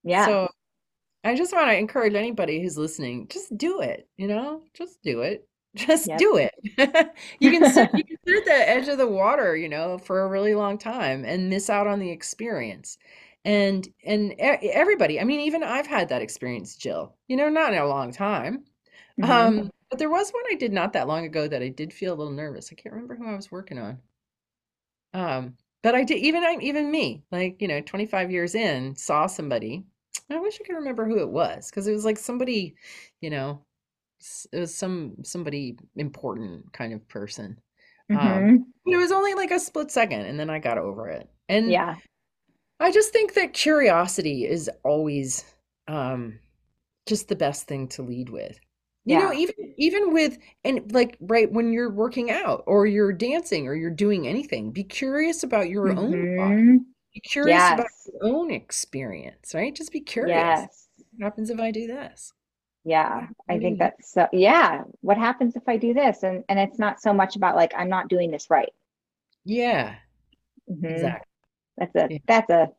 Yeah. So I just want to encourage anybody who's listening, just do it, you know, just do it. [LAUGHS] Just Yep. do it. [LAUGHS] You can sit, you can sit at the edge of the water, you know, for a really long time and miss out on the experience. And and everybody, I mean, even I've had that experience, Jill. You know, not in a long time. Mhm. Um, but there was one I did not that long ago that I did feel a little nervous. I can't remember who I was working on. Um, but I did even I even me, like, you know, 25 years in, saw somebody. I wish I could remember who it was because it was like somebody, you know, it was some somebody important kind of person. Um, Mhm. it was only like a split second and then I got over it. And Yeah. I just think that curiosity is always um just the best thing to lead with. You know, even even with and like right when you're working out or you're dancing or you're doing anything, be curious about your own body. Mhm. Be curious about your own experience, right? Just be curious. Yes. What happens if I do this? Yeah. I think that's so yeah. What happens if I do this? And and it's not so much about like I'm not doing this right. Yeah, Mhm. exactly. That's a Yeah. that's a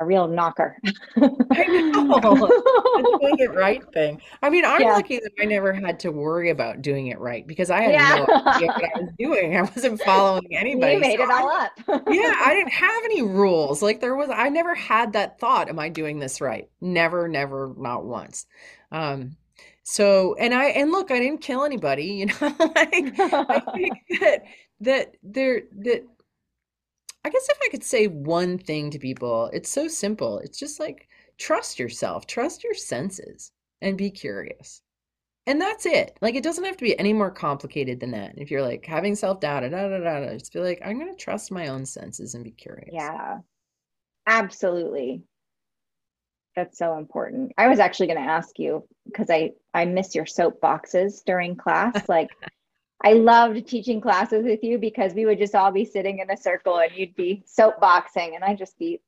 a real knocker. I know. [LAUGHS] Doing it right thing. I mean, I'm Yeah. lucky that I never had to worry about doing it right because I had Yeah. no idea what I was doing. I wasn't [LAUGHS] following anybody. You made so it I- all up. yeah, I didn't [LAUGHS] have any rules. Like there was, I never had that thought, am I doing this right? Never, never, not once. Um, so, and I, and look, I didn't kill anybody, you know, like I think that, that there, that I guess if I could say one thing to people, it's so simple. It's just like trust yourself, trust your senses, and be curious. And that's it. Like it doesn't have to be any more complicated than that. If you're like having self-doubt, da, da, da, da, da, just be like, I'm gonna trust my own senses and be curious. Yeah, absolutely. That's so important. I was actually going to ask you because I I miss your soap boxes during class. Like [LAUGHS] I loved teaching classes with you because we would just all be sitting in a circle and you'd be soapboxing and I'd just be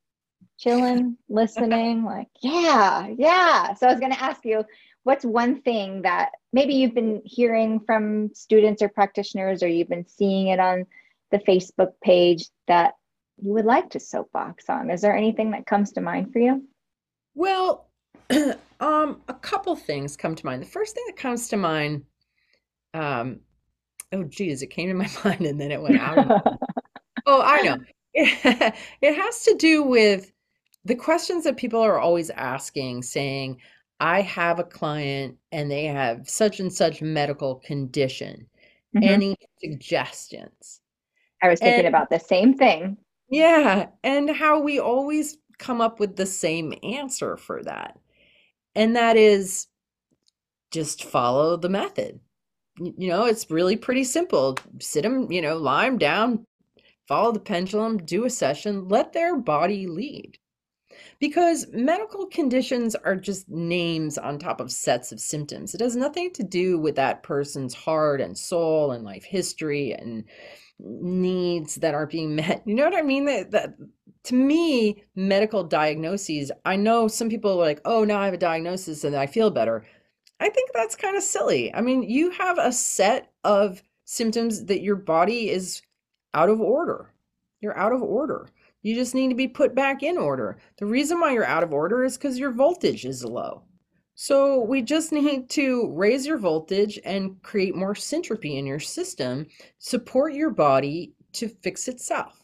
chilling, [LAUGHS] listening, like, yeah, yeah. So I was going to ask you, what's one thing that maybe you've been hearing from students or practitioners or you've been seeing it on the Facebook page that you would like to soapbox on? Is there anything that comes to mind for you? Well, [CLEARS THROAT] um, a couple things come to mind. The first thing that comes to mind, um, oh geez, it came to my [LAUGHS] mind and then it went out of my mind. [LAUGHS] Oh, I know. It, [LAUGHS] it has to do with the questions that people are always asking, saying, I have a client and they have such and such medical condition. Mhm. Any suggestions? I was thinking and- about the same thing. Yeah, and how we always come up with the same answer for that. And that is just follow the method. You know, it's really pretty simple. Sit them, you know, lie them down, follow the pendulum, do a session, let their body lead. Because medical conditions are just names on top of sets of symptoms. It has nothing to do with that person's heart and soul and life history and needs that aren't being [LAUGHS] met. You know what I mean? That, that to me, medical diagnoses, I know some people are like, oh, now I have a diagnosis and I feel better. I think that's kind of silly. I mean, you have a set of symptoms that your body is out of order. You're out of order. You just need to be put back in order. The reason why you're out of order is because your voltage is low. So we just [LAUGHS] need to raise your voltage and create more syntropy in your system, support your body to fix itself.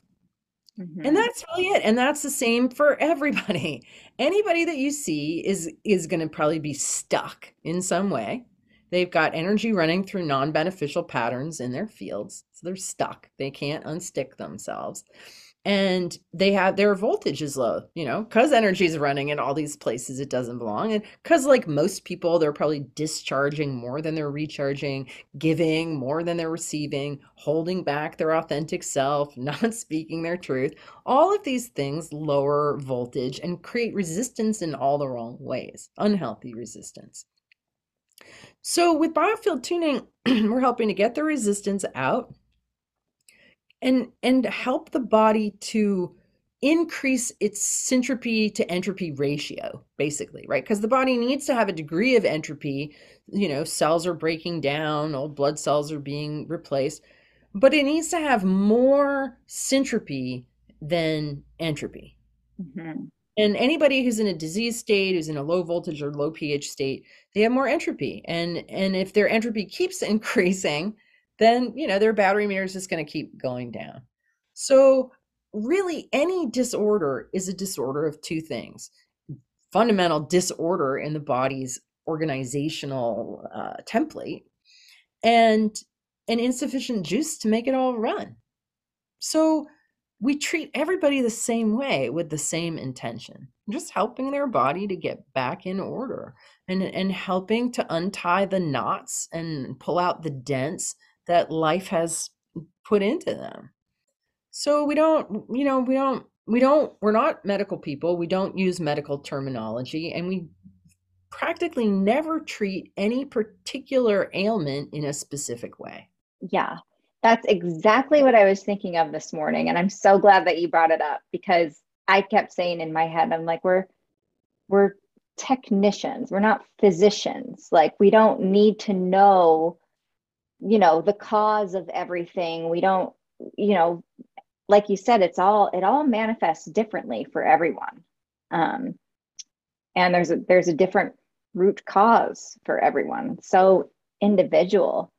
Mhm. And that's really it. And that's the same for everybody. [LAUGHS] Anybody that you see is is going to probably be stuck in some way. They've got energy running through non-beneficial patterns in their fields. So they're stuck. They can't unstick themselves. And they have their voltage is low, you know, because energy is running in all these places it doesn't belong. And because, like most people, they're probably discharging more than they're recharging, giving more than they're receiving, holding back their authentic self, [LAUGHS] not speaking their truth. All of these things lower voltage and create resistance in all the wrong ways, unhealthy resistance. So, with biofield tuning, [CLEARS THROAT] we're helping to get the resistance out and and help the body to increase its syntropy to entropy ratio basically right? Because the body needs to have a degree of entropy. You know cells are breaking down old blood cells are being replaced but it needs to have more syntropy than entropy. Mhm. and anybody who's in a disease state who's in a low voltage or low ph state they have more entropy. And and if their entropy keeps [LAUGHS] increasing then you know their battery meter is just going to keep going down. So really any disorder is a disorder of two things fundamental disorder in the body's organizational uh, template and an insufficient juice to make it all run. So we treat everybody the same way with the same intention, just helping their body to get back in order and, and helping to untie the knots and pull out the dents that life has put into them. So we don't, you know, we don't, we don't, we're not medical people. We don't use medical terminology and we practically never treat any particular ailment in a specific way. Yeah, that's exactly what I was thinking of this morning. And I'm so glad that you brought it up because I kept saying in my head, I'm like, we're, we're technicians, we're not physicians. Like, we don't need to know, you know, the cause of everything. We don't, you know, like you said, it's all, it all manifests differently for everyone. Um, and there's a, there's a different root cause for everyone. So individual.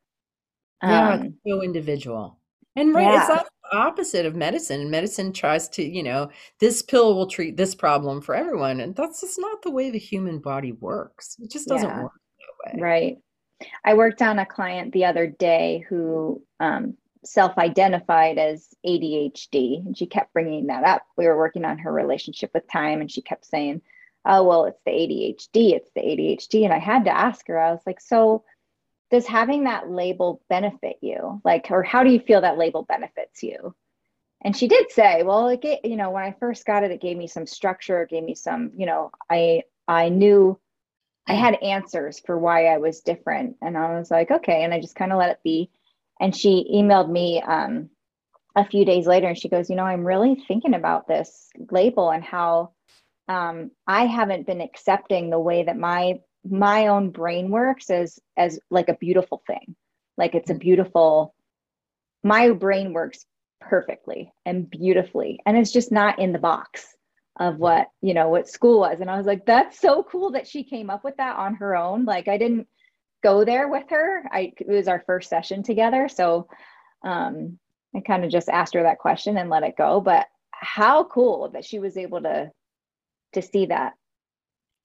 Yeah, um, so individual. And right, yeah. it's not the opposite of medicine. Medicine tries to, you know, this pill will treat this problem for everyone. And that's just not the way the human body works. It just doesn't yeah. work that way. Right. I worked on a client the other day who um, self identified as ADHD, and she kept bringing that up. We were working on her relationship with time, and she kept saying, oh, well, it's the ADHD, it's the ADHD. And I had to ask her, I was like, so does having that label benefit you? Like, or how do you feel that label benefits you? And she did say, well, it you know, when I first got it, it gave me some structure, it gave me some, you know, I I knew I had answers for why I was different. And I was like, okay. And I just kind of let it be. And she emailed me um, a few days later and she goes, you know, I'm really thinking about this label and how um, I haven't been accepting the way that my my own brain works as as like a beautiful thing. Like it's a beautiful my brain works perfectly and beautifully and it's just not in the box of what you know what school was and i was like that's so cool that she came up with that on her own like i didn't go there with her i it was our first session together so um i kind of just asked her that question and let it go but how cool that she was able to to see that.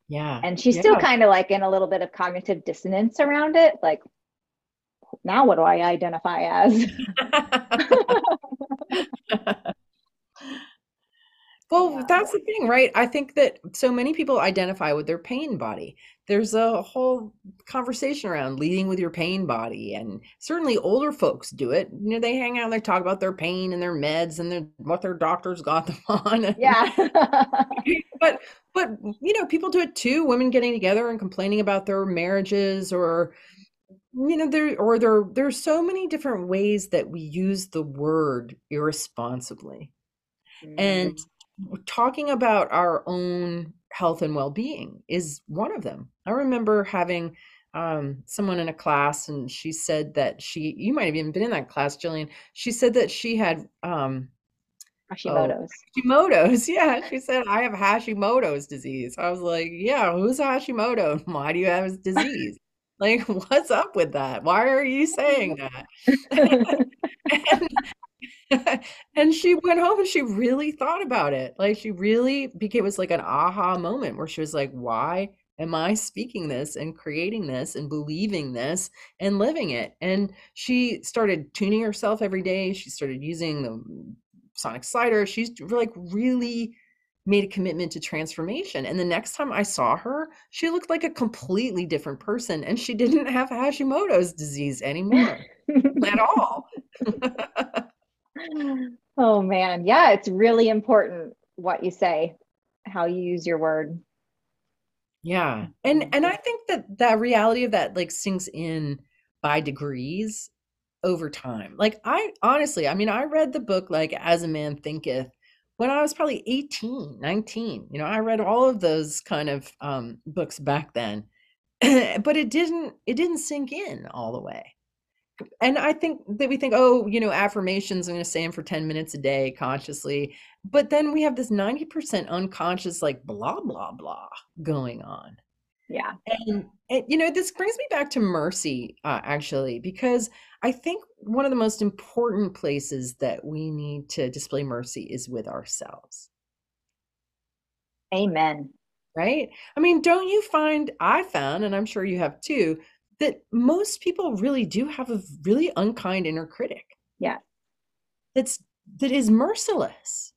Yeah. And she's yeah. still kind of like in a little bit of cognitive dissonance around it. Like, now what do I identify as? [LAUGHS] [LAUGHS] Well, yeah. That's the thing, right? I think that so many people identify with their pain body. There's a whole conversation around leading with your pain body, and certainly older folks do it. You know, they hang out and they talk about their pain and their meds and their, what their doctors got them [LAUGHS] on. Yeah. [LAUGHS] but but you know, people do it too. Women getting together and complaining about their marriages, or you know, there or there there's so many different ways that we use the word irresponsibly. Mm. And talking about our own health and well-being is one of them. I remember having um, someone in a class and she said that she you might have even been in that class Jillian she said that she had um Hashimoto's. Oh, Hashimoto's. [LAUGHS] Yeah. She said, I have Hashimoto's disease. I was like, Yeah, who's Hashimoto? [LAUGHS] Why do you have his disease? like, [LAUGHS] what's up with that? Why are you saying that? and, [LAUGHS] and she went home and she really thought about it. Like she really became it was like an aha moment where she was like, why am I speaking this and creating this and believing this and living it? And she started tuning herself every day. She started using the sonic slider. She's like really made a commitment to transformation. And the next time I saw her, she looked like a completely different person and she didn't have Hashimoto's disease anymore at all. [LAUGHS] [LAUGHS] oh man, yeah, it's really important what you say, how you use your word. Yeah. And and I think that that reality of that like sinks in by degrees over time. Like I honestly, I mean, I read the book like As a Man Thinketh when I was probably 18, 19. You know, I read all of those kind of um books back then. [CLEARS THROAT] but it didn't it didn't sink in all the way and I think that we think, oh, you know, affirmations, I'm going to say them for 10 minutes a day consciously. But then we have this 90% unconscious, like blah, blah, blah going on. Yeah. And, and you know, this brings me back to mercy, uh, actually, because I think one of the most important places that we need to display mercy is with ourselves. Amen. Right? I mean, don't you find, I found, and I'm sure you have too, that most people really do have a really unkind inner critic. Yeah. That's that is merciless.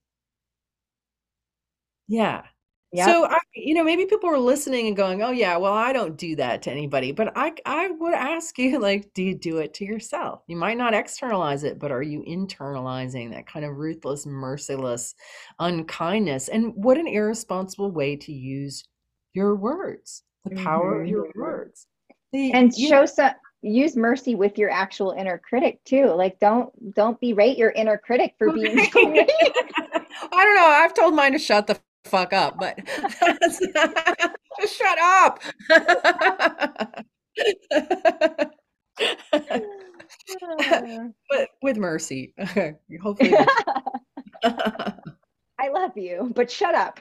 Yeah. Yep. So I, you know, maybe people are listening and going, "Oh yeah, well I don't do that to anybody." But I I would ask you [LAUGHS] like, do you do it to yourself? You might not externalize it, but are you internalizing that kind of ruthless, merciless unkindness? And what an irresponsible way to use your words, the power of Mhm. your words. The, and show know, some use mercy with your actual inner critic too like don't don't berate your inner critic for [LAUGHS] being. [LAUGHS] I don't know. I've told mine to shut the fuck up, but [LAUGHS] just shut up. but with mercy, hopefully. i love you but shut up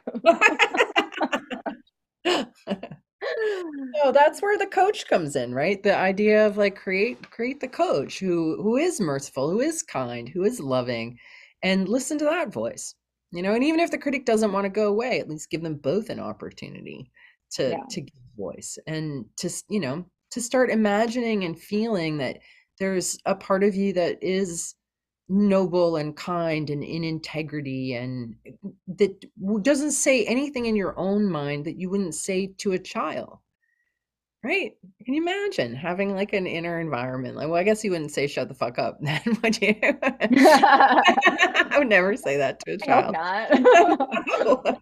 so that's where the coach comes in right the idea of like create create the coach who who is merciful who is kind who is loving and listen to that voice you know and even if the critic doesn't want to go away at least give them both an opportunity to Yeah. to give voice and to you know to start imagining and feeling that there's a part of you that is noble and kind and in integrity and that doesn't say anything in your own mind that you wouldn't say to a child. Right? Can you imagine having like an inner environment? Like well i guess you wouldn't say shut the fuck up then [LAUGHS] would you? [LAUGHS] I would never say that to a I child. not.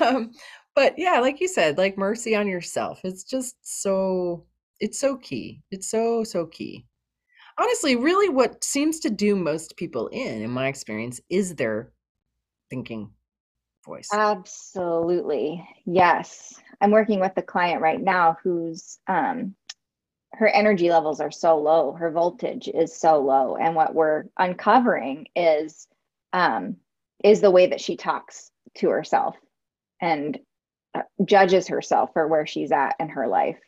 [LAUGHS] um, but yeah like you said like mercy on yourself. It's just so it's so key. It's so so key honestly really what seems to do most people in in my experience is their thinking voice Absolutely. Yes. I'm working with a client right now who's um her energy levels are so low, her voltage is so low. And what we're uncovering is um is the way that she talks to herself and uh, judges herself for where she's at in her life.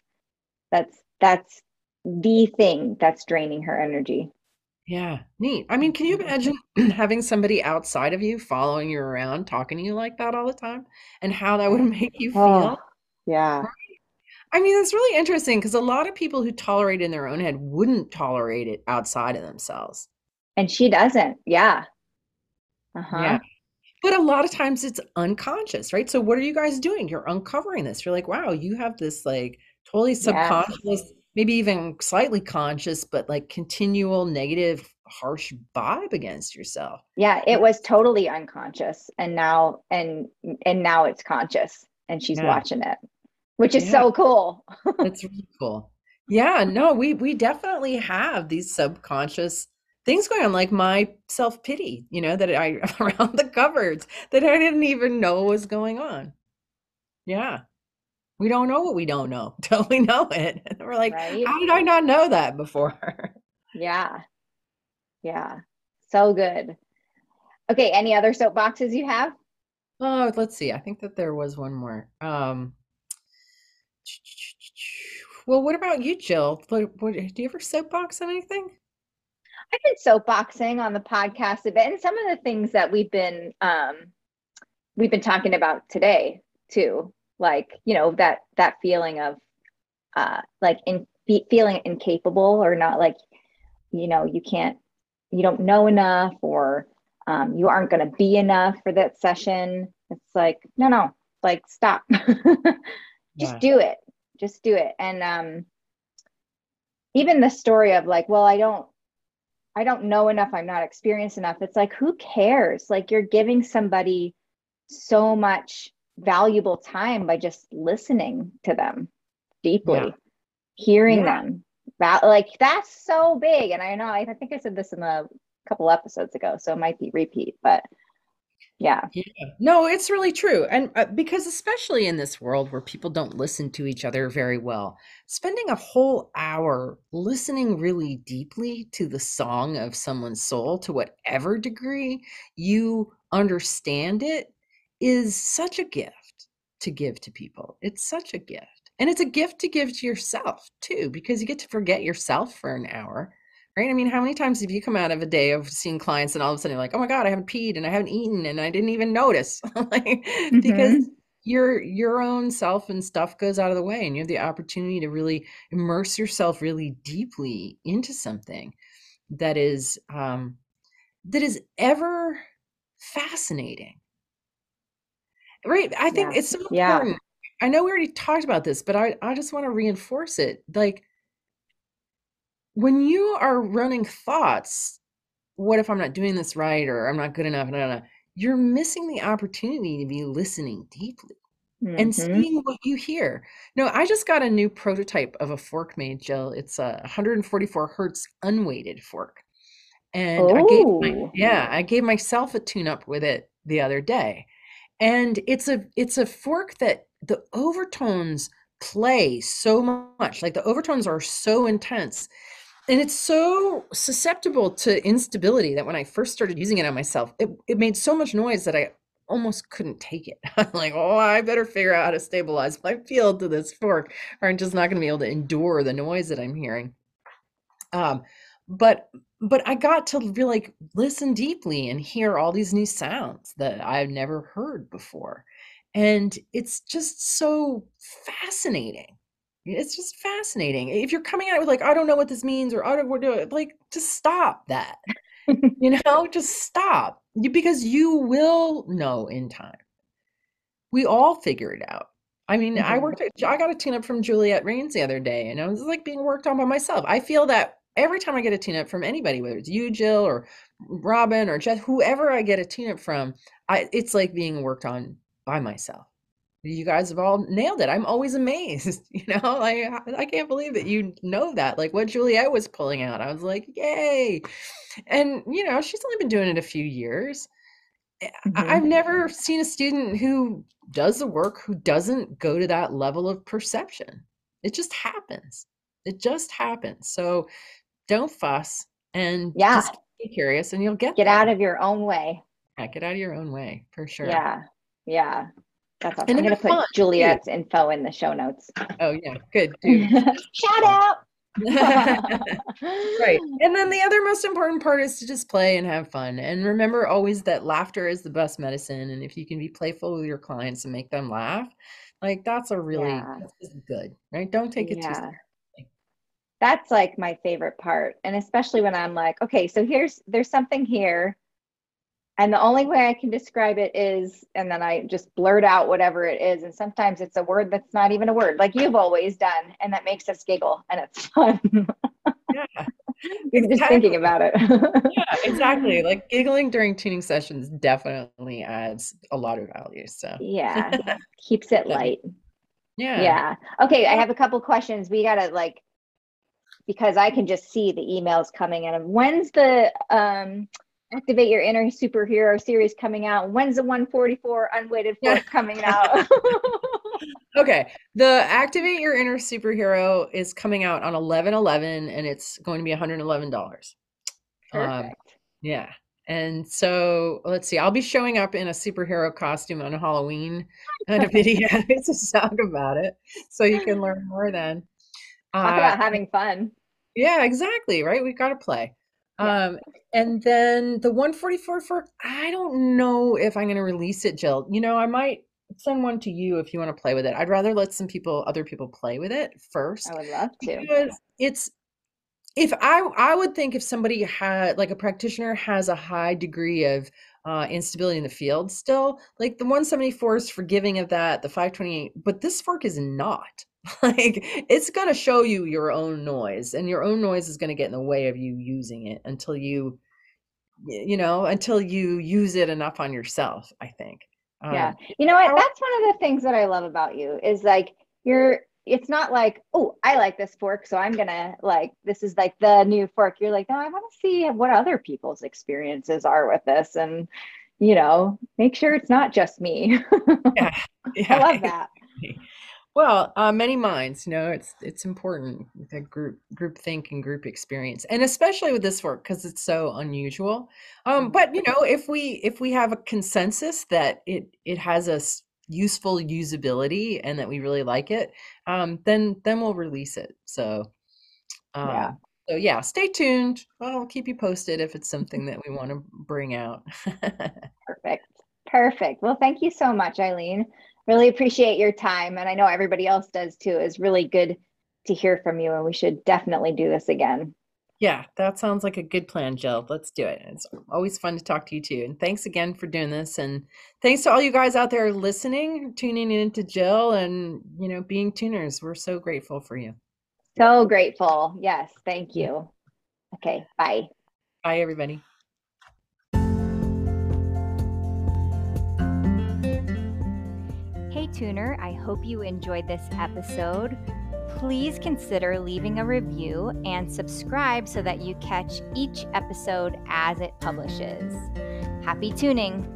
That's that's the thing that's draining her energy. yeah neat i mean can you imagine [CLEARS THROAT] having somebody outside of you following you around talking to you like that all the time and how that would [LAUGHS] make you feel Oh, yeah. I mean, it's really interesting because a lot of people who tolerate in their own head wouldn't tolerate it outside of themselves. And she doesn't. Yeah. Uh-huh. Yeah. But a lot of times it's unconscious, right? So what are you guys doing? You're uncovering this. You're like, wow, you have this like totally subconscious, maybe even slightly conscious, but like continual negative, harsh vibe against yourself. Yeah, it was totally unconscious and now and and now it's conscious and she's Yeah. watching it, which is Yeah. so cool. That's really cool. Yeah, no, we we definitely have these subconscious things going on, like my self-pity, you know, that I [LAUGHS] around the cupboards that I didn't even know was going on. Yeah. We don't know what we don't know [LAUGHS] till we know it. [LAUGHS] And we're like, Right? how did I not know that before? [LAUGHS] Yeah. Yeah. So good. Okay, any other soapboxes you have? Oh, let's see. I think that there was one more. Um, well, what about you, Jill? What, what, do you ever soapbox on anything? I've been soapboxing on the podcast a bit and some of the things that we've been um we've been talking about today too. Like, you know, that that feeling of uh like in fe- feeling incapable or not like you know, you can't you don't know enough or um, you aren't going to be enough for that session. It's like, no, no, like stop. [LAUGHS] Just Yeah. do it. Just do it. And um even the story of like, well, I don't I don't know enough, I'm not experienced enough. It's like, who cares? Like you're giving somebody so much valuable time by just listening to them deeply, Yeah. hearing Yeah. them. That like that's so big. And I know I, I think I said this in a couple episodes ago, so it might be repeat, but yeah. Yeah. No, it's really true. And uh, because especially in this world where people don't listen to each other very well, spending a whole hour listening really deeply to the song of someone's soul to whatever degree you understand it is such a gift to give to people. It's such a gift. And it's a gift to give to yourself too, because you get to forget yourself for an hour. Right? I mean, how many times have you come out of a day of seeing clients and all of a sudden you're like, oh my God, I haven't peed and I haven't eaten and I didn't even notice. [LAUGHS] like, because your your own self and stuff goes out of the way and you have the opportunity to really immerse yourself really deeply into something that is um that is ever fascinating. Right? I think Yeah. it's so Yeah. important. I know we already talked about this, but I, I just want to reinforce it. Like when you are running thoughts, what if I'm not doing this right or I'm not good enough? No, no, no. You're missing the opportunity to be listening deeply and Mhm. seeing what you hear. No, I just got a new prototype of a fork made, Jill. It's a 144 hertz unweighted fork. And I gave my Oh. yeah, I gave myself a tune up with it the other day. And it's a it's a fork that the overtones play so much. Like the overtones are so intense. And it's so susceptible to instability that when I first started using it on myself, it, it made so much noise that I almost couldn't take it. [LAUGHS] I'm like, oh, I better figure out how to stabilize my field to this fork, or I'm just not going to be able to endure the noise that I'm hearing. Um, but but I got to really like listen deeply and hear all these new sounds that I've never heard before. And it's just so fascinating. It's just fascinating. If you're coming at it with like, I don't know what this means, or I don't what do it, like just stop that. [LAUGHS] You know, just stop. You- Because you will know in time. We all figure it out. I mean, I Mhm. worked at, I got a tune up from Juliet Rains the other day, and I was like being worked on by myself. I feel that every time I get a tune up from anybody, whether it's you, Jill, or Robin, or Jeff, whoever I get a tune up from, I it's like being worked on by myself. You guys have all nailed it. I'm always [LAUGHS] amazed. You know, like I I can't believe that you know that. Like what Juliet was pulling out. I was like, yay. And you know, she's only been doing it a few years. I- Mhm. I've never seen a student who does the work who doesn't go to that level of perception. It just happens. It just happens. So don't fuss and Yeah. just be curious and you'll get Get there. out of your own way. Yeah, get out of your own way for sure. Yeah. Yeah. That's awesome. And I'm going to put fun, too. Juliet's info in the show notes. Oh yeah, good. [LAUGHS] Shout out. right. And then the other most important part is to just play and have fun. And remember always that laughter is the best medicine. And if you can be playful with your clients and make them laugh, like that's a really Yeah. that's good, right? Don't take it too Yeah. That's like my favorite part. And especially when I'm like, okay, so here's there's something here. And the only way I can describe it is, and then I just blurt out whatever it is. And sometimes it's a word that's not even a word, like you've always done. And that makes us giggle and it's [LAUGHS] fun. Yeah. [LAUGHS] Just thinking about it. Yeah, exactly. [LAUGHS] Like giggling during tuning sessions definitely adds a lot of value. So yeah. Keeps it light. yeah. Yeah. Okay. I have a couple questions. We gotta like because I can just see the emails coming in. When's the um activate your inner superhero series coming out? When's the 144 unweighted Yeah. [LAUGHS] coming out? [LAUGHS] Okay. The Activate Your Inner Superhero is coming out on 11 11 and it's going to be $111. Um, Perfect. Yeah. And so let's see, I'll be showing up in a superhero costume on Halloween [LAUGHS] on a video to talk about it. So you can learn more then. Talk Uh, about having fun. Yeah, exactly. Right. We've got to play. Yeah. Um, and then the 144 fork, I don't know if I'm going to release it, Jill. You know, I might send one to you if you want to play with it. I'd rather let some people, other people play with it first I would love to. it's if I I would think if somebody had like a practitioner has a high degree of uh, instability in the field still, like the 174 is forgiving of that, the 528, but this fork is not. [LAUGHS] Like it's going to show you your own noise, and your own noise is going to get in the way of you using it until you, you know, until you use it enough on yourself. I think. Yeah. Um, You know what? That's one of the things that I love about you is like you're it's not like, oh, I like this fork, so I'm gonna like this is like the new fork. You're like, no, I want to see what other people's experiences are with this and you know, make sure it's not just me. yeah, [LAUGHS] I love [LAUGHS] that. Well, uh, many minds, you know, it's it's important the group group think and group experience, and especially with this work because it's so unusual. Um, Mhm. but you know, if we if we have a consensus that it it has a useful usability and that we really like it, um, then then we'll release it. So, Yeah. um, so yeah, stay tuned. I'll keep you posted if it's [LAUGHS] something that we want to bring out. [LAUGHS] Perfect. Perfect. Well, thank you so much, Eileen. Really appreciate your time. And I know everybody else does too. It's really good to hear from you. And we should definitely do this again. Yeah, that sounds like a good plan, Jill. Let's do it. It's always fun to talk to you too. And thanks again for doing this. And thanks to all you guys out there listening, tuning in to Jill and, you know, being tuners. We're so grateful for you. So grateful. Yes. Thank you. Okay. Bye. Bye, everybody. Tuner. I hope you enjoyed this episode. Please consider leaving a review and subscribe so that you catch each episode as it publishes. Happy tuning!